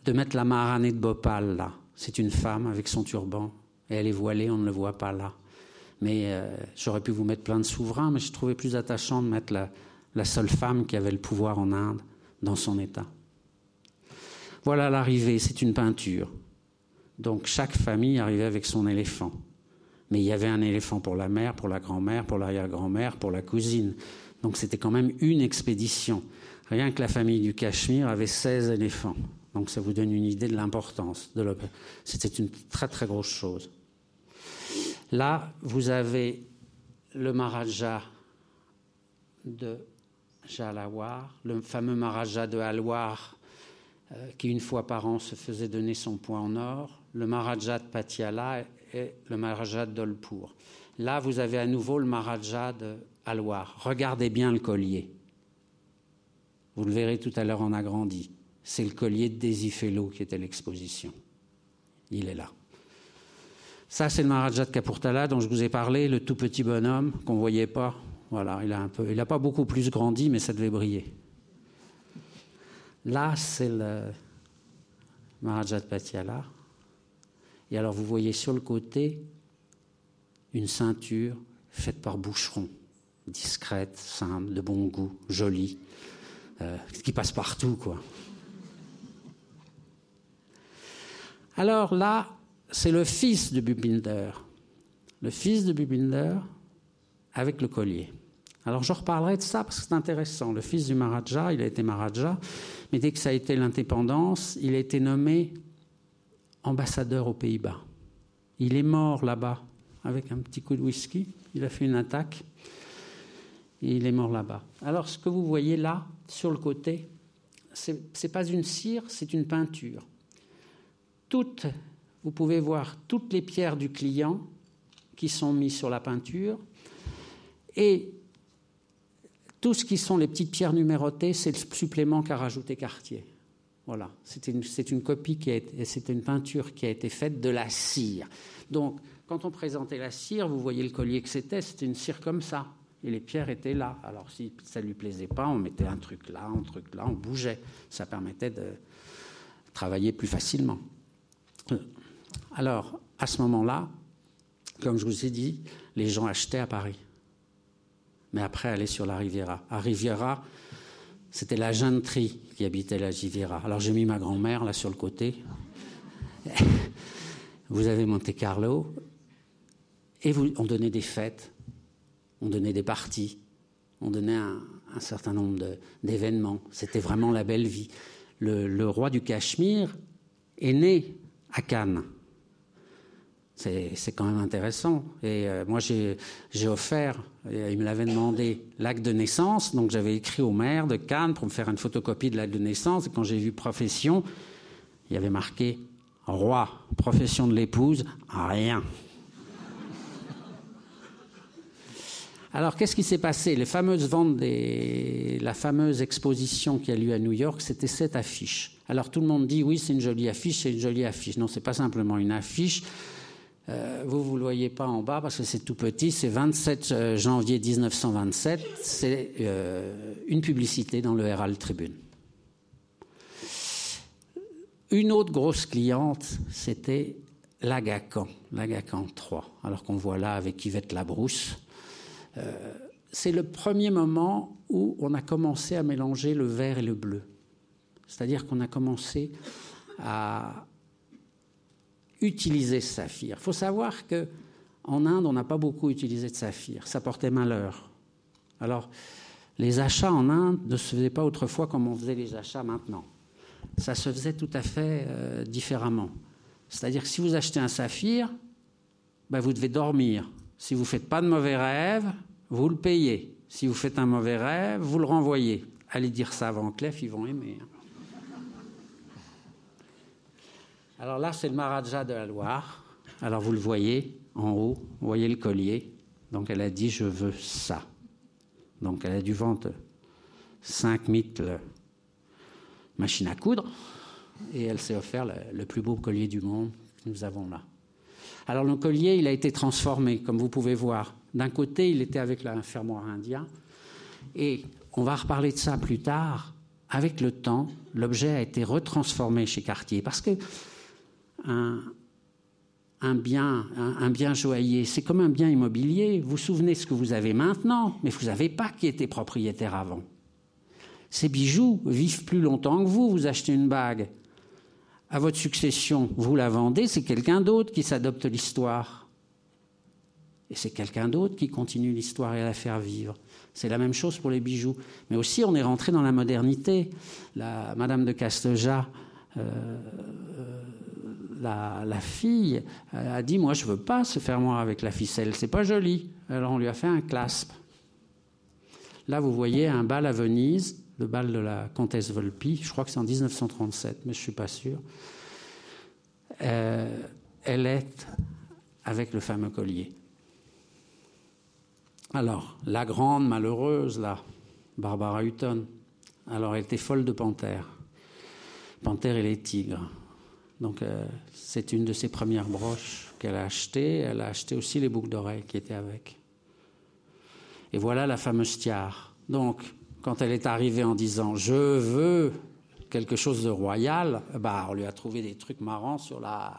de mettre la Maharanée de Bhopal là. C'est une femme avec son turban et elle est voilée, on ne le voit pas là. Mais euh, j'aurais pu vous mettre plein de souverains, mais je trouvais plus attachant de mettre la, la seule femme qui avait le pouvoir en Inde dans son état. Voilà l'arrivée, c'est une peinture. Donc chaque famille arrivait avec son éléphant. Mais il y avait un éléphant pour la mère, pour la grand-mère, pour l'arrière-grand-mère, pour la cousine. Donc c'était quand même une expédition. Rien que la famille du Cachemire avait 16 éléphants. Donc ça vous donne une idée de l'importance de l'opéra. C'était une très très grosse chose. Là, vous avez le Maharaja de Jalawar, le fameux Maharaja de Alwar, qui une fois par an se faisait donner son point en or, le Maharaja de Patiala et le Maharaja d'Olpur. Là, vous avez à nouveau le Maharaja de Alwar. Regardez bien le collier. Vous le verrez tout à l'heure en agrandi c'est le collier de Desifello qui était l'exposition. Il est là. Ça, c'est le Maharaja de Kapurtala dont je vous ai parlé, le tout petit bonhomme qu'on ne voyait pas. Voilà, il a un peu, il n'a pas beaucoup plus grandi, mais ça devait briller. Là, c'est le Maharaja de Patiala. Et alors, vous voyez sur le côté une ceinture faite par boucheron, discrète, simple, de bon goût, jolie, euh, qui passe partout, quoi. Alors là, c'est le fils de Bubinder. Le fils de Bubinder, avec le collier. Alors je reparlerai de ça parce que c'est intéressant. Le fils du Maharaja, il a été Maharaja, mais dès que ça a été l'indépendance, il a été nommé ambassadeur aux Pays-Bas. Il est mort là-bas avec un petit coup de whisky. Il a fait une attaque et il est mort là-bas. Alors ce que vous voyez là, sur le côté, ce n'est pas une cire, c'est une peinture. Toutes, vous pouvez voir toutes les pierres du client qui sont mises sur la peinture et tout ce qui sont les petites pierres numérotées, c'est le supplément qu'a rajouté Cartier. Voilà, c'est une, une, copie qui c'est une peinture qui a été faite de la cire. Donc, quand on présentait la cire, vous voyez le collier que c'était, c'était une cire comme ça. Et les pierres étaient là. Alors, si ça ne lui plaisait pas, on mettait un truc là, un truc là, on bougeait. Ça permettait de travailler plus facilement. Alors, à ce moment-là, comme je vous ai dit, les gens achetaient à Paris mais après aller sur la Riviera. À Riviera, c'était la Tri qui habitait la Riviera. Alors j'ai mis ma grand-mère là sur le côté. [laughs] Vous avez Monte Carlo. Et on donnait des fêtes, on donnait des parties, on donnait un, certain nombre d'événements. C'était vraiment la belle vie. le roi du Cachemire est né à Cannes. C'est quand même intéressant. Et euh, moi, j'ai offert, il me l'avait demandé, l'acte de naissance. Donc, j'avais écrit au maire de Cannes pour me faire une photocopie de l'acte de naissance. Et quand j'ai vu profession, il y avait marqué roi, profession de l'épouse, rien. Alors, qu'est-ce qui s'est passé? Les fameuses ventes. La fameuse exposition qui a lieu à New York, c'était cette affiche. Alors, tout le monde dit oui, c'est une jolie affiche, c'est une jolie affiche. Non, c'est pas simplement une affiche. Euh, vous, ne le voyez pas en bas parce que c'est tout petit. C'est 27 euh, janvier 1927. C'est euh, une publicité dans le Herald Tribune. Une autre grosse cliente, c'était l'Agacan, l'Agacan 3, alors qu'on voit là avec Yvette Labrousse. c'est le premier moment où on a commencé à mélanger le vert et le bleu. C'est-à-dire qu'on a commencé à, utiliser ce saphir. Il faut savoir que en Inde, on n'a pas beaucoup utilisé de saphir. Ça portait malheur. Alors, les achats en Inde ne se faisaient pas autrefois comme on faisait les achats maintenant. Ça se faisait tout à fait euh, différemment. C'est-à-dire que si vous achetez un saphir, ben vous devez dormir. Si vous ne faites pas de mauvais rêves, vous le payez. Si vous faites un mauvais rêve, vous le renvoyez. Allez dire ça avant Clef, ils vont aimer. Hein. Alors là, c'est le Maharaja de la Loire. Alors vous le voyez en haut, vous voyez le collier. Donc elle a dit Je veux ça. Donc elle a dû vendre 5 mythes machine à coudre et elle s'est offert le, plus beau collier du monde que nous avons là. Alors le collier, il a été transformé, comme vous pouvez voir. D'un côté, il était avec un fermoir indien et on va reparler de ça plus tard. Avec le temps, l'objet a été retransformé chez Cartier parce que un, bien, un, bien joaillier, c'est comme un bien immobilier. Vous vous souvenez ce que vous avez maintenant, mais vous n'avez pas qui était propriétaire avant. Ces bijoux vivent plus longtemps que vous. Vous achetez une bague. À votre succession, vous la vendez, c'est quelqu'un d'autre qui s'adopte l'histoire. Et c'est quelqu'un d'autre qui continue l'histoire et la faire vivre. C'est la même chose pour les bijoux. Mais aussi, on est rentré dans la modernité. La, Madame de Casteja euh, la, fille a dit Moi, je ne veux pas ce fermoir avec la ficelle, c'est pas joli. Alors on lui a fait un clasp. Là, vous voyez un bal à Venise, le bal de la comtesse Volpi, je crois que c'est en 1937, mais je ne suis pas sûr. Euh, elle est avec le fameux collier. Alors, la grande malheureuse, là, Barbara Hutton, alors elle était folle de panthère. Panthère et les tigres. Donc, euh, c'est une de ses premières broches qu'elle a achetées. Elle a acheté aussi les boucles d'oreilles qui étaient avec. Et voilà la fameuse tiare. Donc, quand elle est arrivée en disant Je veux quelque chose de royal, bah, on lui a trouvé des trucs marrants sur la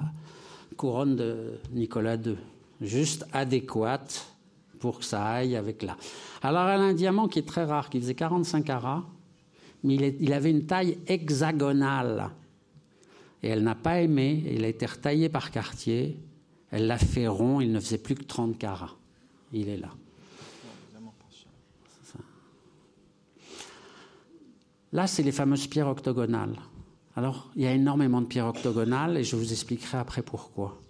couronne de Nicolas II, juste adéquate pour que ça aille avec là. Alors, elle a un diamant qui est très rare, qui faisait 45 carats, mais il avait une taille hexagonale et elle n'a pas aimé, il a été retaillé par quartier. elle l'a fait rond, il ne faisait plus que 30 carats. Il est là. Là, c'est les fameuses pierres octogonales. Alors, il y a énormément de pierres octogonales et je vous expliquerai après pourquoi.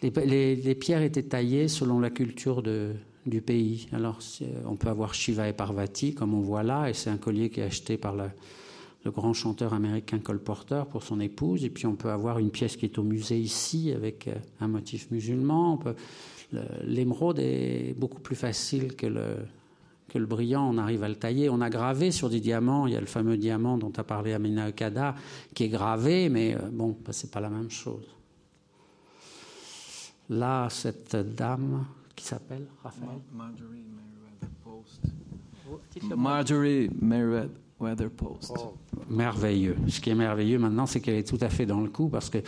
Les, pierres étaient taillées selon la culture du pays. Alors, on peut avoir Shiva et Parvati, comme on voit là, et c'est un collier qui est acheté par la, le, grand chanteur américain Cole Porter pour son épouse. Et puis, on peut avoir une pièce qui est au musée ici, avec euh, un motif musulman. L'émeraude est beaucoup plus facile que le, que le brillant, on arrive à le tailler. On a gravé sur des diamants, il y a le fameux diamant dont a parlé Amina Okada, qui est gravé, mais euh, bon, bah, c'est pas la même chose. Là, cette dame qui s'appelle Raphaël Marjorie Meriwether Post. Marjorie Post. Oh, merveilleux. Ce qui est merveilleux maintenant, c'est qu'elle est tout à fait dans le coup parce que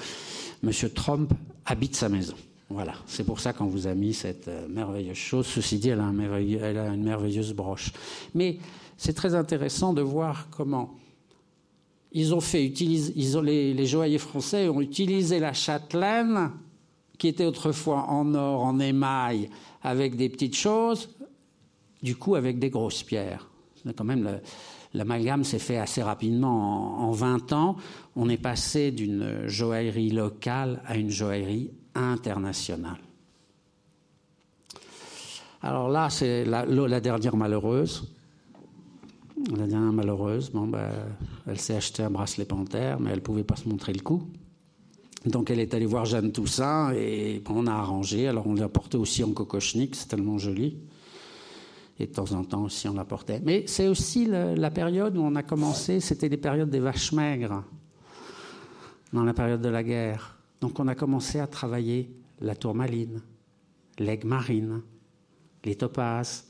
M. Trump habite sa maison. Voilà, c'est pour ça qu'on vous a mis cette euh, merveilleuse chose. Ceci dit, elle a, elle a une merveilleuse broche. Mais c'est très intéressant de voir comment ils ont fait utiliser, ils ont, les, les, joailliers français ont utilisé la châtelaine, qui était autrefois en or, en émail, avec des petites choses, du coup avec des grosses pierres. Quand même, l'amalgame s'est fait assez rapidement. En, en 20 ans, on est passé d'une joaillerie locale à une joaillerie internationale. Alors là, c'est la, dernière malheureuse. La dernière malheureuse, bon, ben, elle s'est acheté un bracelet panthère, mais elle ne pouvait pas se montrer le coup. Donc elle est allée voir Jeanne Toussaint et on a arrangé. Alors on l'a porté aussi en cocochnik, c'est tellement joli. Et de temps en temps aussi on la portait. Mais c'est aussi la période où on a commencé, c'était les périodes des vaches maigres, dans la période de la guerre. Donc on a commencé à travailler la tourmaline, l'aigle marine, les topazes.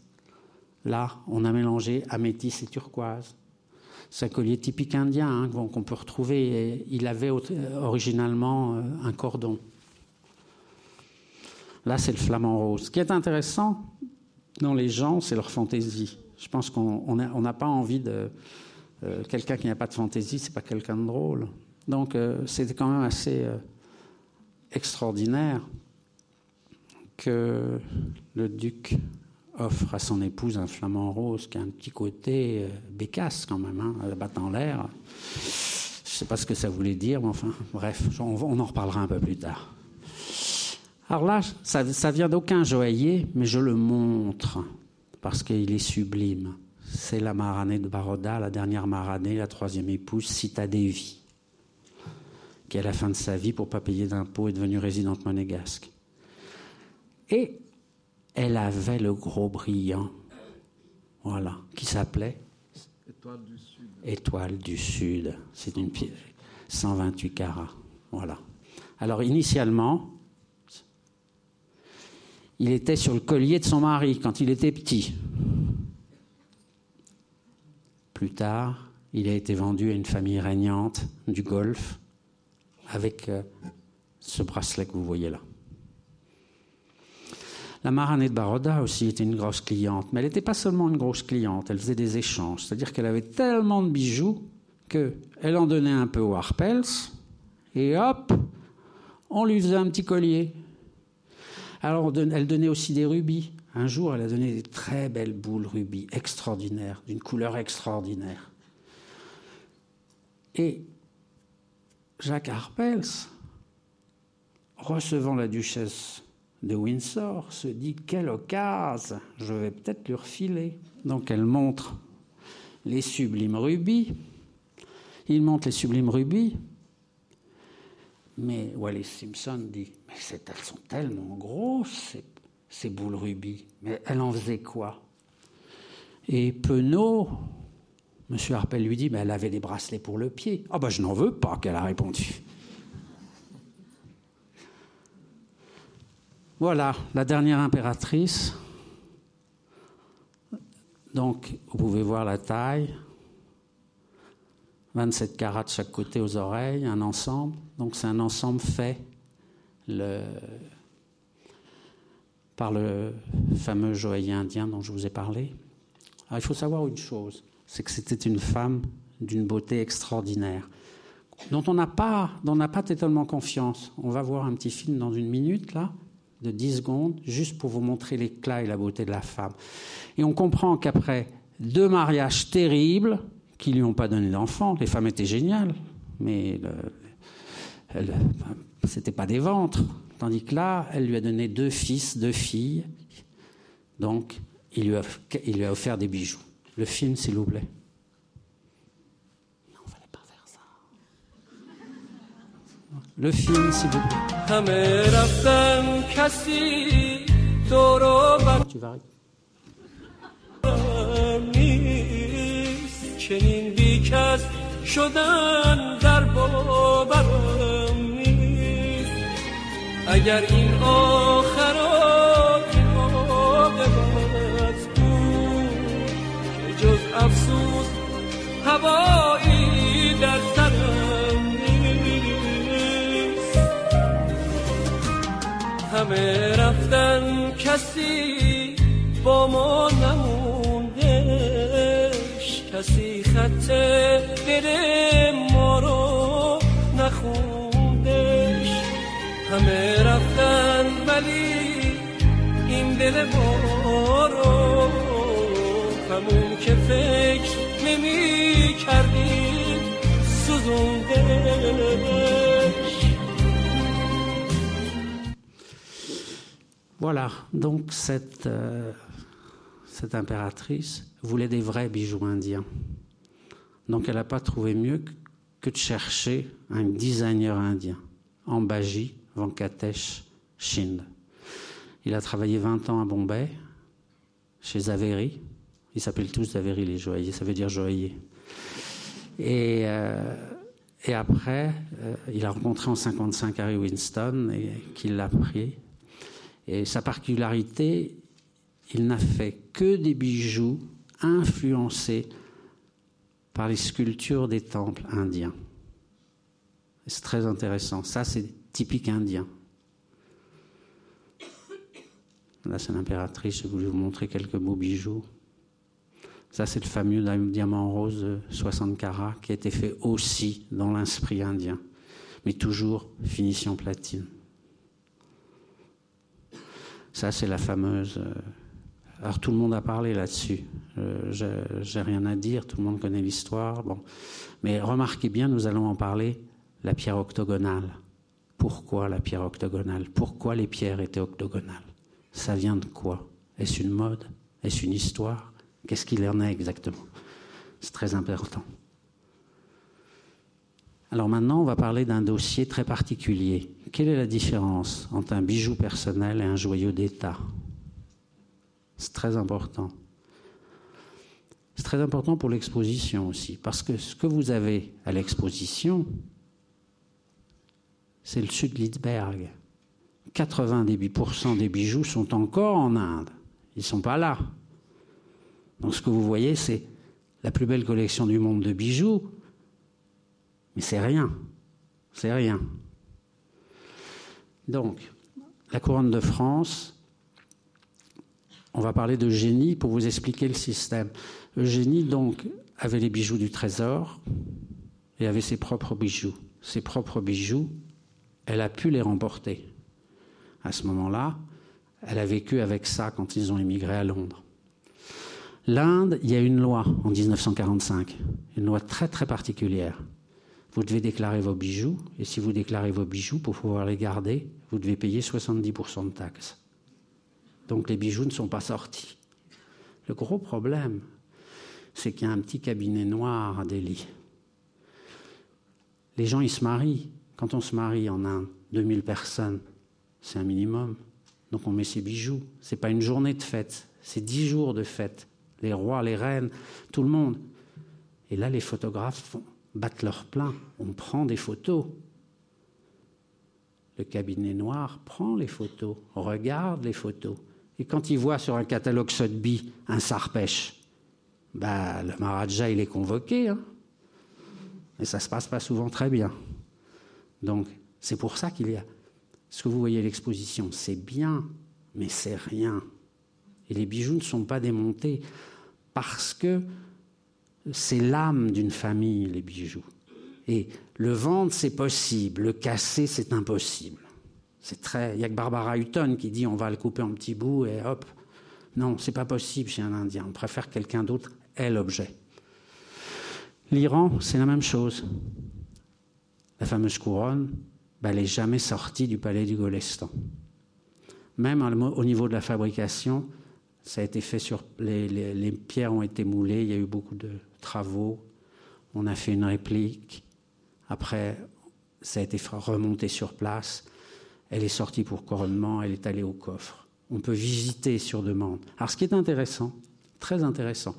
Là, on a mélangé améthyste et turquoise. C'est un collier typique indien hein, qu'on peut retrouver. Il avait originalement euh, un cordon. Là, c'est le flamant rose. Ce qui est intéressant dans les gens, c'est leur fantaisie. Je pense qu'on n'a pas envie de. Euh, quelqu'un qui n'a pas de fantaisie, c'est pas quelqu'un de drôle. Donc, euh, c'était quand même assez extraordinaire que le duc offre à son épouse un flamant rose qui a un petit côté euh, bécasse quand même, hein, en l'air. Je ne sais pas ce que ça voulait dire, mais enfin, bref, on, en reparlera un peu plus tard. Alors là, ça, ça vient d'aucun joaillier, mais je le montre parce qu'il est sublime. C'est la Maranée de Baroda, la dernière Maranée, la troisième épouse, Sita Devi qui, à la fin de sa vie, pour ne pas payer d'impôts, est devenue résidente monégasque. Et elle avait le gros brillant, voilà, qui s'appelait Étoile du Sud. Étoile du Sud. C'est une pièce, 128 carats. Voilà. Alors, initialement, il était sur le collier de son mari quand il était petit. Plus tard, il a été vendu à une famille régnante du Golfe avec euh, ce bracelet que vous voyez là. La Maranée de Baroda aussi était une grosse cliente, mais elle n'était pas seulement une grosse cliente, elle faisait des échanges, c'est-à-dire qu'elle avait tellement de bijoux qu'elle en donnait un peu au Harpels, et hop, on lui faisait un petit collier. Alors elle donnait aussi des rubis. Un jour, elle a donné des très belles boules rubis, extraordinaires, d'une couleur extraordinaire. Et Jacques Harpels, recevant la duchesse de Windsor, se dit quelle occasion, je vais peut-être lui refiler. Donc elle montre les sublimes rubis. Il montre les sublimes rubis. Mais Wallis Simpson dit Mais elles sont tellement grosses, ces, boules rubis. Mais elle en faisait quoi? Et Penaud, Monsieur Harpel lui dit, mais elle avait des bracelets pour le pied. Ah ben je n'en veux pas, qu'elle a répondu. Voilà, la dernière impératrice. Donc, vous pouvez voir la taille. 27 carats de chaque côté aux oreilles, un ensemble. Donc, c'est un ensemble fait par le fameux joaillier indien dont je vous ai parlé. Alors, il faut savoir une chose c'est que c'était une femme d'une beauté extraordinaire, dont on n'a pas, dont pas totalement confiance. On va voir un petit film dans une minute, là, de 10 secondes, juste pour vous montrer l'éclat et la beauté de la femme. Et on comprend qu'après deux mariages terribles, qui lui ont pas donné d'enfants. Les femmes étaient géniales, mais n'était pas des ventres. Tandis que là, elle lui a donné deux fils, deux filles. Donc, il lui a, il lui a offert des bijoux. Le film, s'il vous plaît. Non, fallait pas faire ça. Le film, s'il vous plaît. Tu vas چنین بیکس شدن در باورم نیست اگر این آخرات عاقبت بود که جز افسوس هوایی در سرم نیست. همه رفتن کسی با ما نموندش کسی خط دل ما رو همه رفتن ولی این دل ما رو همون که فکر نمی کردیم سوزوندش Voilà, donc cette, euh, cette impératrice voulait des vrais bijoux indiens. Donc elle n'a pas trouvé mieux que de chercher un designer indien, Ambaji Venkatesh Shind. Il a travaillé 20 ans à Bombay, chez Zaveri. Ils s'appellent tous Zaveri les joailliers, ça veut dire joaillier. Et, euh, et après, euh, il a rencontré en 55 Harry Winston et qu'il l'a pris et sa particularité, il n'a fait que des bijoux influencés par les sculptures des temples indiens. C'est très intéressant. Ça, c'est typique indien. Là, c'est l'impératrice. Je voulais vous montrer quelques beaux bijoux. Ça, c'est le fameux diamant rose 60 carats qui a été fait aussi dans l'esprit indien, mais toujours finition platine. Ça, c'est la fameuse. Euh, alors tout le monde a parlé là-dessus. Euh, J'ai rien à dire, tout le monde connaît l'histoire. Mais remarquez bien, nous allons en parler. La pierre octogonale. Pourquoi la pierre octogonale? Pourquoi les pierres étaient octogonales? Ça vient de quoi? Est-ce une mode? Est-ce une histoire? Qu'est-ce qu'il en est exactement? C'est très important. Alors maintenant, on va parler d'un dossier très particulier. Quelle est la différence entre un bijou personnel et un joyau d'État? C'est très important. C'est très important pour l'exposition aussi, parce que ce que vous avez à l'exposition, c'est le sud Litzberg. 98% des bijoux sont encore en Inde. Ils ne sont pas là. Donc ce que vous voyez, c'est la plus belle collection du monde de bijoux, mais c'est rien. C'est rien. Donc, la couronne de France, on va parler de génie pour vous expliquer le système. Eugénie, donc, avait les bijoux du trésor et avait ses propres bijoux. Ses propres bijoux, elle a pu les remporter. À ce moment-là, elle a vécu avec ça quand ils ont émigré à Londres. L'Inde, il y a une loi en 1945, une loi très très particulière. Vous devez déclarer vos bijoux, et si vous déclarez vos bijoux, pour pouvoir les garder, vous devez payer 70% de taxes. Donc les bijoux ne sont pas sortis. Le gros problème, c'est qu'il y a un petit cabinet noir à Delhi. Les gens, ils se marient. Quand on se marie en Inde, 2000 personnes, c'est un minimum. Donc on met ses bijoux. Ce n'est pas une journée de fête, c'est dix jours de fête. Les rois, les reines, tout le monde. Et là, les photographes battent leur plein. On prend des photos. Le cabinet noir prend les photos, regarde les photos. Et quand il voit sur un catalogue Sotheby un sarpèche, bah, le Maharaja, il est convoqué. Hein. Mais ça ne se passe pas souvent très bien. Donc, c'est pour ça qu'il y a. Ce que vous voyez à l'exposition, c'est bien, mais c'est rien. Et les bijoux ne sont pas démontés parce que c'est l'âme d'une famille, les bijoux. Et le vendre, c'est possible, le casser, c'est impossible. C'est très. Il n'y a que Barbara Hutton qui dit on va le couper en petits bouts et hop. Non, c'est pas possible chez un Indien. On préfère quelqu'un d'autre ait l'objet. L'Iran, c'est la même chose. La fameuse couronne, ben, elle n'est jamais sortie du palais du Golestan. Même au niveau de la fabrication, ça a été fait sur. Les, pierres ont été moulées, il y a eu beaucoup de travaux. On a fait une réplique. Après, ça a été remonté sur place. Elle est sortie pour couronnement, elle est allée au coffre. On peut visiter sur demande. Alors, ce qui est intéressant, très intéressant,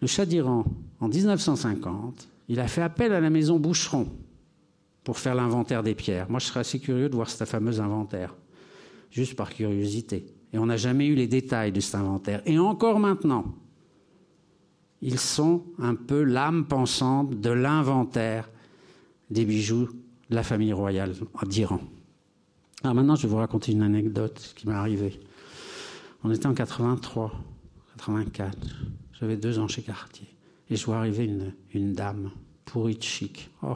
le Shah d'Iran, en 1950, il a fait appel à la maison Boucheron pour faire l'inventaire des pierres. Moi, je serais assez curieux de voir ce fameux inventaire, juste par curiosité. Et on n'a jamais eu les détails de cet inventaire. Et encore maintenant, ils sont un peu l'âme pensante de l'inventaire des bijoux de la famille royale d'Iran. Alors maintenant, je vais vous raconter une anecdote qui m'est arrivée. On était en 83, 84. J'avais deux ans chez Cartier. Et je vois arriver une, dame, pourrie de chic. Oh,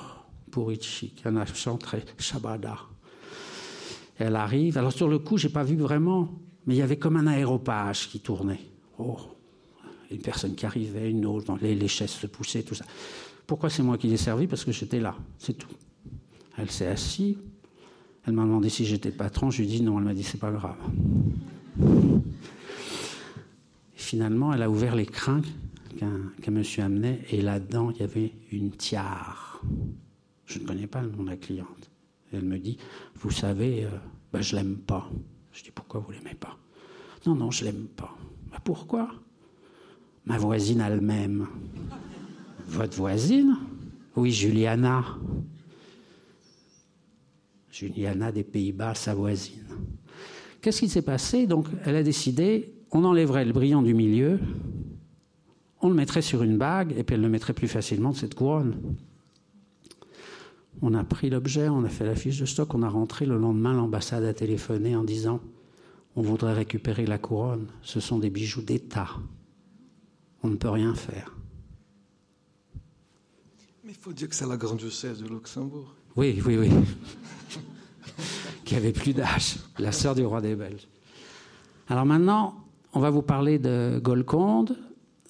Un accent très shabada. Elle arrive. Alors sur le coup, j'ai pas vu vraiment, mais il y avait comme un aéropage qui tournait. Oh, une personne qui arrivait, une autre, les, les chaises se poussaient, tout ça. Pourquoi c'est moi qui l'ai servi? Parce que j'étais là, c'est tout. Elle s'est assise. Elle m'a demandé si j'étais patron. Je lui ai dit non. Elle m'a dit c'est pas grave. finalement, elle a ouvert les crins qu'un monsieur amenait et là-dedans, il y avait une tiare. Je ne connais pas le nom de la cliente. elle me dit, vous savez, euh, ben, je l'aime pas. Je dis, pourquoi vous l'aimez pas? Non, non, je l'aime pas. Ben, pourquoi? Ma voisine elle-même. Votre voisine? Oui, Juliana. Juliana des Pays-Bas, sa voisine. Qu'est-ce qui s'est passé? Donc, elle a décidé, on enlèverait le brillant du milieu, on le mettrait sur une bague, et puis elle le mettrait plus facilement de cette couronne. On a pris l'objet, on a fait la fiche de stock, on a rentré le lendemain, l'ambassade a téléphoné en disant on voudrait récupérer la couronne, ce sont des bijoux d'État. On ne peut rien faire. Mais il faut dire que c'est la grande duchesse de Luxembourg. Oui, oui, oui. [laughs] qui avait plus d'âge, la sœur du roi des Belges. Alors maintenant, on va vous parler de Golconde.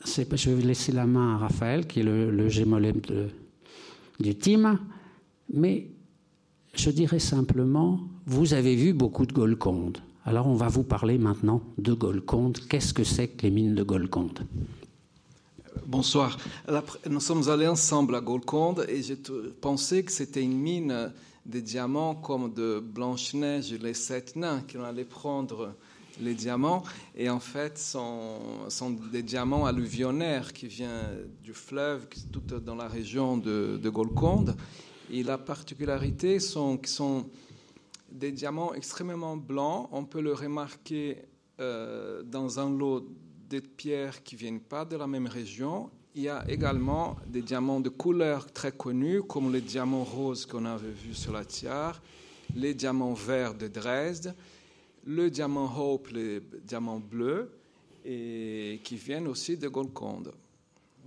Je vais laisser la main à Raphaël, qui est le, le du team. Mais je dirais simplement, vous avez vu beaucoup de Golconde. Alors on va vous parler maintenant de Golconde. Qu'est-ce que c'est que les mines de Golconde Bonsoir. Nous sommes allés ensemble à Golconde et j'ai pensé que c'était une mine de diamants comme de Blanche-Neige et les sept nains qui allaient prendre les diamants. Et en fait, sont, sont des diamants alluvionnaires qui viennent du fleuve, tout dans la région de, de Golconde. Et la particularité sont qu'ils sont des diamants extrêmement blancs. On peut le remarquer euh, dans un lot de pierres qui viennent pas de la même région. Il y a également des diamants de couleur très connus, comme les diamants roses qu'on avait vu sur la tiare, les diamants verts de Dresde, le diamant Hope, les diamants bleus, et qui viennent aussi de Golconde.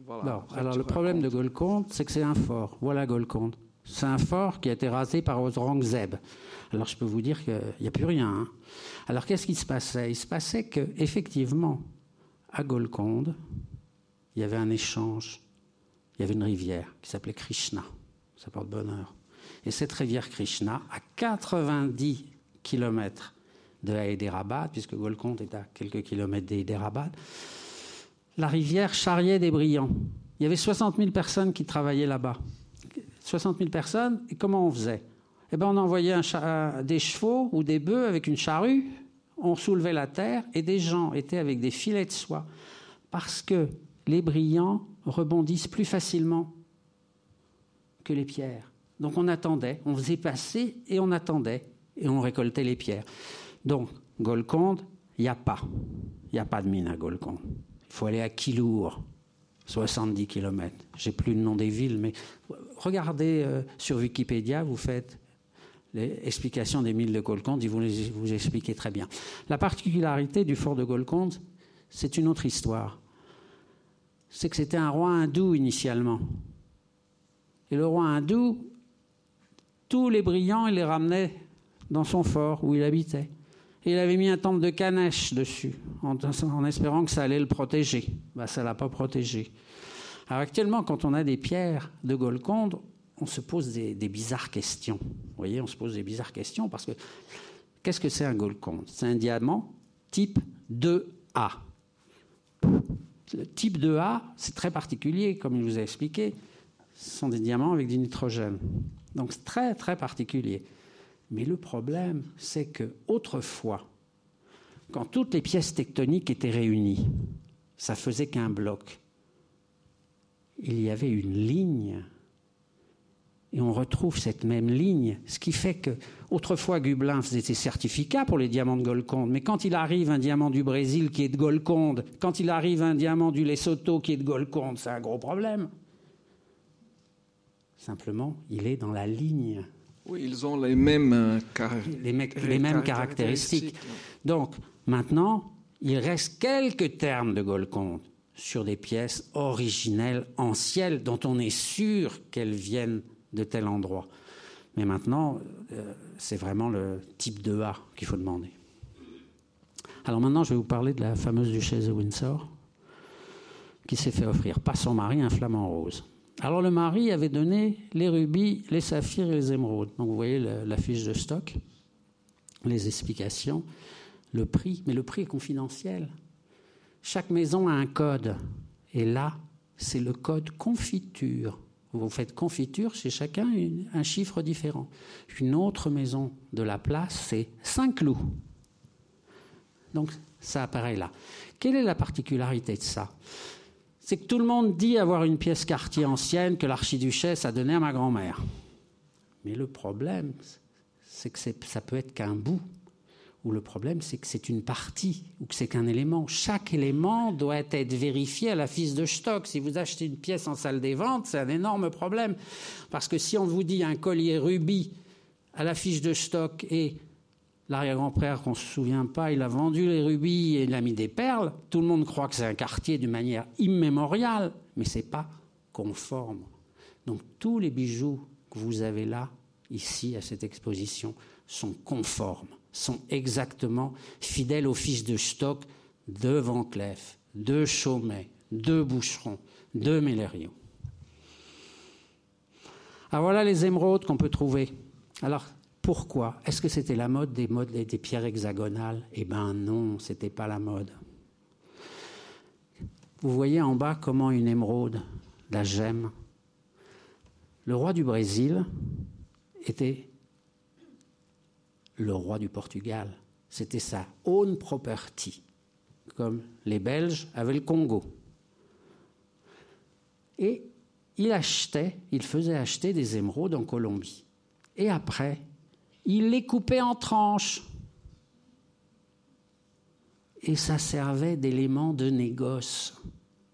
Voilà. alors le problème de Golconde, c'est que c'est un fort. Voilà Golconde. C'est un fort qui a été rasé par Zeb. Alors je peux vous dire qu'il n'y a plus rien. Hein. Alors qu'est-ce qui se passait? Il se passait qu'effectivement, à Golconde, il y avait un échange. Il y avait une rivière qui s'appelait Krishna. Ça porte bonheur. Et cette rivière Krishna, à 90 kilomètres de Hyderabad, puisque Golconde est à quelques kilomètres d'Hyderabad, la rivière charriait des brillants. Il y avait 60 000 personnes qui travaillaient là-bas. 60 000 personnes, et comment on faisait? Eh bien, on envoyait des chevaux ou des bœufs avec une charrue, on soulevait la terre, et des gens étaient avec des filets de soie, parce que les brillants rebondissent plus facilement que les pierres. Donc on attendait, on faisait passer et on attendait, et on récoltait les pierres. Donc, Golconde, il n'y a pas. Il n'y a pas de mine à Golconde. Il faut aller à Kilour, 70 km. J'ai plus le nom des villes, mais regardez euh, sur Wikipédia, vous faites l'explication des mines de Golconde, ils vous vous expliquez très bien. La particularité du fort de Golconde, c'est une autre histoire. C'est que c'était un roi hindou initialement. Et le roi hindou, tous les brillants, il les ramenait dans son fort où il habitait. Et il avait mis un temple de Kanesh dessus, en, espérant que ça allait le protéger. Ben, ça ne l'a pas protégé. Alors actuellement, quand on a des pierres de Golconde, on se pose des, bizarres questions. Vous voyez, on se pose des bizarres questions parce que qu'est-ce que c'est un Golconde? C'est un diamant type 2A. Le type 2A, c'est très particulier, comme je vous ai expliqué. Ce sont des diamants avec du nitrogène. Donc c'est très très particulier. Mais le problème, c'est que autrefois, quand toutes les pièces tectoniques étaient réunies, ça faisait qu'un bloc. Il y avait une ligne. Et on retrouve cette même ligne, ce qui fait que autrefois Gublin faisait ses certificats pour les diamants de Golconde, mais quand il arrive un diamant du Brésil qui est de Golconde, quand il arrive un diamant du Lesotho qui est de Golconde, c'est un gros problème. Simplement, il est dans la ligne. Oui, ils ont les mêmes, euh, les, les mêmes caractéristiques. Donc, maintenant, il reste quelques termes de Golconde sur des pièces originelles, anciennes, dont on est sûr qu'elles viennent de tel endroit. Mais maintenant, euh, c'est vraiment le type de A qu'il faut demander. Alors maintenant, je vais vous parler de la fameuse duchesse de Windsor, qui s'est fait offrir par son mari un flamant rose. Alors le mari avait donné les rubis, les saphirs et les émeraudes. Donc vous voyez la fiche de stock, les explications, le prix, mais le prix est confidentiel. Chaque maison a un code. Et là, c'est le code confiture. Vous faites confiture, chez chacun un chiffre différent. Une autre maison de la place, c'est Saint-Cloud. Donc ça apparaît là. Quelle est la particularité de ça? C'est que tout le monde dit avoir une pièce quartier ancienne que l'archiduchesse a donnée à ma grand-mère. Mais le problème, c'est que ça peut être qu'un bout. Ou le problème, c'est que c'est une partie, ou que c'est qu'un élément. Chaque élément doit être vérifié à la fiche de stock. Si vous achetez une pièce en salle des ventes, c'est un énorme problème. Parce que si on vous dit un collier rubis à la fiche de stock et L'arrière-grand-père, qu'on ne se souvient pas, il a vendu les rubis et il a mis des perles. Tout le monde croit que c'est un quartier d'une manière immémoriale, mais ce n'est pas conforme. Donc tous les bijoux que vous avez là, ici, à cette exposition, sont conformes, sont exactement fidèles aux fiches de stock de Van Cleef, de Chaumet, de Boucheron, de Mélériot. Alors voilà les émeraudes qu'on peut trouver. Alors pourquoi Est-ce que c'était la mode des, des pierres hexagonales? Eh bien non, ce n'était pas la mode. Vous voyez en bas comment une émeraude, la gemme. Le roi du Brésil était le roi du Portugal. C'était sa own property, comme les Belges avaient le Congo. Et il achetait, il faisait acheter des émeraudes en Colombie. Et après, il les coupait en tranches. Et ça servait d'élément de négoce.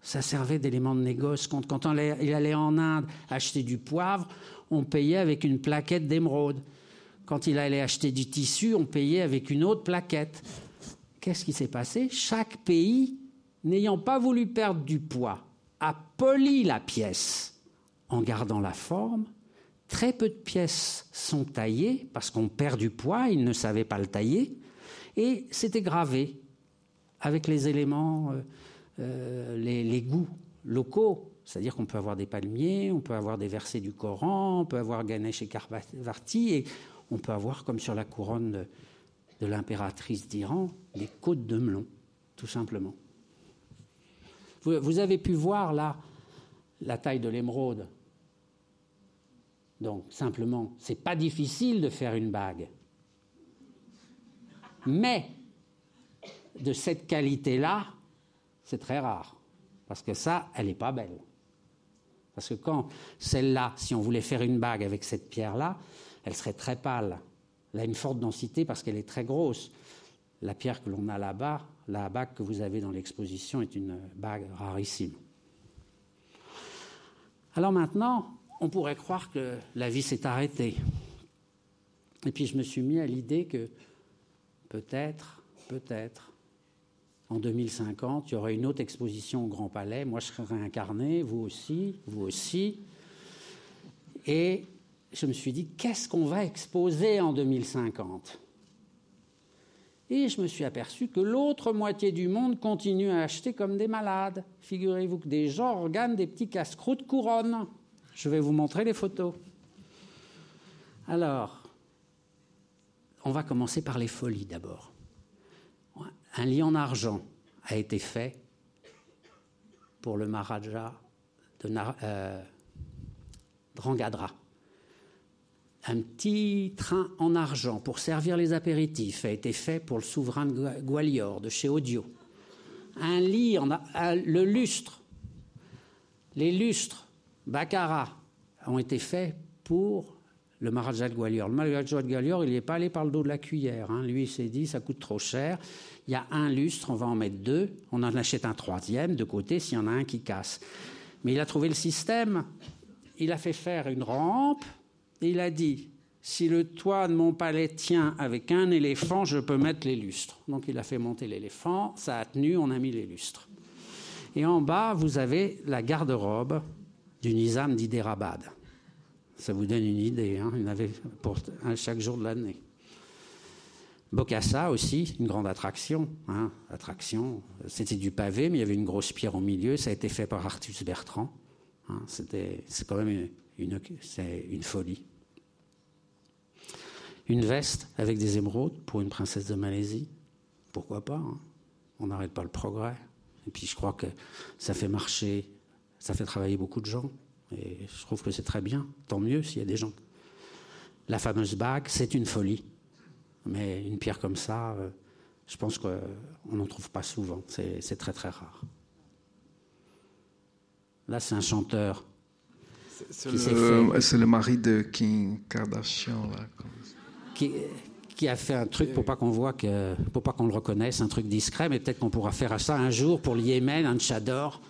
Ça servait d'élément de négoce. Quand, il allait en Inde acheter du poivre, on payait avec une plaquette d'émeraude. Quand il allait acheter du tissu, on payait avec une autre plaquette. Qu'est-ce qui s'est passé? Chaque pays, n'ayant pas voulu perdre du poids, a poli la pièce en gardant la forme Très peu de pièces sont taillées parce qu'on perd du poids, ils ne savaient pas le tailler, et c'était gravé avec les éléments, euh, euh, les, goûts locaux. C'est-à-dire qu'on peut avoir des palmiers, on peut avoir des versets du Coran, on peut avoir Ganesh et Karvarti, et on peut avoir, comme sur la couronne de, l'impératrice d'Iran, des côtes de melon, tout simplement. vous avez pu voir là la taille de l'émeraude. Donc, simplement, c'est pas difficile de faire une bague. Mais, de cette qualité-là, c'est très rare. Parce que ça, elle n'est pas belle. Parce que quand celle-là, si on voulait faire une bague avec cette pierre-là, elle serait très pâle. Elle a une forte densité parce qu'elle est très grosse. La pierre que l'on a là-bas, la bague que vous avez dans l'exposition, est une bague rarissime. Alors maintenant, on pourrait croire que la vie s'est arrêtée. Et puis je me suis mis à l'idée que peut-être, peut-être, en 2050, il y aurait une autre exposition au Grand Palais. Moi, je serais réincarné, vous aussi, vous aussi. Et je me suis dit, qu'est-ce qu'on va exposer en 2050 Et je me suis aperçu que l'autre moitié du monde continue à acheter comme des malades. Figurez-vous que des gens regardent des petits casse-croûtes couronnes. Je vais vous montrer les photos. Alors, on va commencer par les folies d'abord. Un lit en argent a été fait pour le Maharaja de euh, Drangadra. Un petit train en argent pour servir les apéritifs a été fait pour le souverain de Gwalior de chez Audio. Un lit, le lustre, les lustres Baccarat ont été faits pour le Maharaja de Gwalior. Le Maharaja de Gwalior, il n'est pas allé par le dos de la cuillère. Hein. Lui, il s'est dit, ça coûte trop cher. Il y a un lustre, on va en mettre deux. On en achète un troisième de côté s'il y en a un qui casse. Mais il a trouvé le système. Il a fait faire une rampe il a dit si le toit de mon palais tient avec un éléphant, je peux mettre les lustres. Donc il a fait monter l'éléphant, ça a tenu, on a mis les lustres. Et en bas, vous avez la garde-robe du Nizam d'Hyderabad. Ça vous donne une idée, hein. il en avait pour chaque jour de l'année. Bokassa aussi, une grande attraction. Hein. attraction. C'était du pavé, mais il y avait une grosse pierre au milieu. Ça a été fait par Artus Bertrand. Hein. C'était, c'est quand même c'est une folie une veste avec des émeraudes pour une princesse de Malaisie. Pourquoi pas hein. On n'arrête pas le progrès. Et puis je crois que ça fait marcher, ça fait travailler beaucoup de gens. Et je trouve que c'est très bien. Tant mieux s'il y a des gens. La fameuse bague, c'est une folie. Mais une pierre comme ça, euh, je pense qu'on n'en trouve pas souvent. C'est très très rare. Là, c'est un chanteur. C'est le, le, mari de Kim Kardashian. Là qui, a fait un truc pour pas qu'on voit que, pour pas qu'on le reconnaisse, un truc discret, mais peut-être qu'on pourra faire ça un jour pour le Yémen, un chador.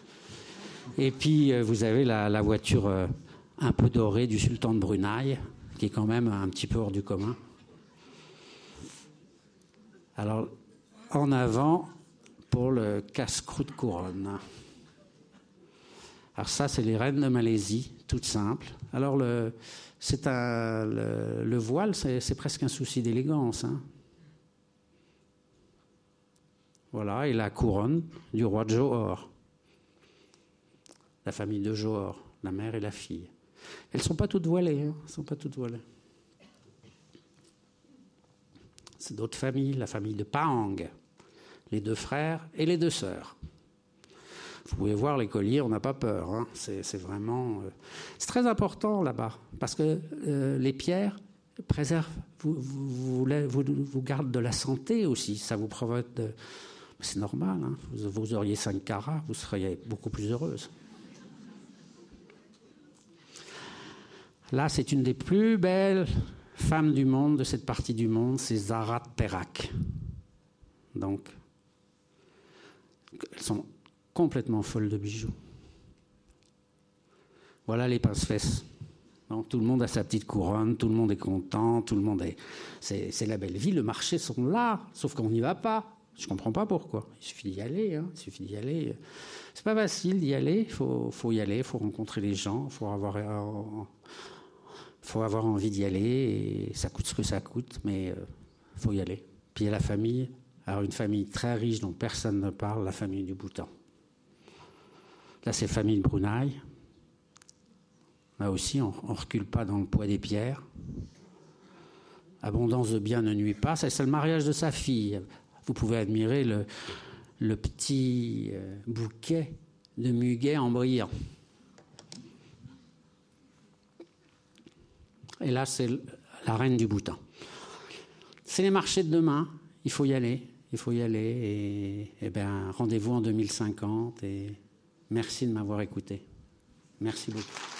Et puis euh, vous avez la, voiture euh, un peu dorée du sultan de Brunei, qui est quand même un petit peu hors du commun. Alors, en avant pour le casse-croûte couronne. Alors ça, c'est les reines de Malaisie, toutes simples. Alors le, c'est un, le, voile, c'est presque un souci d'élégance. Hein. Voilà, et la couronne du roi de Johor. La famille de Johor, la mère et la fille. Elles ne sont pas toutes voilées. Hein, sont pas toutes voilées. C'est d'autres familles, la famille de Pang, les deux frères et les deux sœurs. Vous pouvez voir les colliers, on n'a pas peur. Hein. C'est vraiment. Euh, c'est très important là-bas, parce que euh, les pierres préservent, vous, vous, vous, gardent de la santé aussi. Ça vous provoque. C'est normal. Hein. Vous, auriez 5 carats, vous seriez beaucoup plus heureuse. Là, c'est une des plus belles femmes du monde, de cette partie du monde, c'est Zara Perak. Donc, elles sont complètement folle de bijoux. Voilà les pince-fesses. tout le monde a sa petite couronne, tout le monde est content, tout le monde est. C'est la belle vie, le marché sont là, sauf qu'on n'y va pas. Je ne comprends pas pourquoi. Il suffit d'y aller. Hein. Il suffit d'y aller. C'est pas facile d'y aller. Il faut, y aller. Il faut rencontrer les gens. Il faut avoir, euh, faut avoir envie d'y aller. Et ça coûte ce que ça coûte, mais il euh, faut y aller. Puis il y a la famille. Alors une famille très riche dont personne ne parle, la famille du Bhoutan. Là, c'est famille Brunei. Là aussi, on ne recule pas dans le poids des pierres. Abondance de biens ne nuit pas. C'est le mariage de sa fille. Vous pouvez admirer le, petit euh, bouquet de muguet en brillant. Et là, c'est la reine du bouton. C'est les marchés de demain. Il faut y aller. Il faut y aller. Et, et ben, rendez-vous en 2050. Et Merci de m'avoir écouté. Merci beaucoup.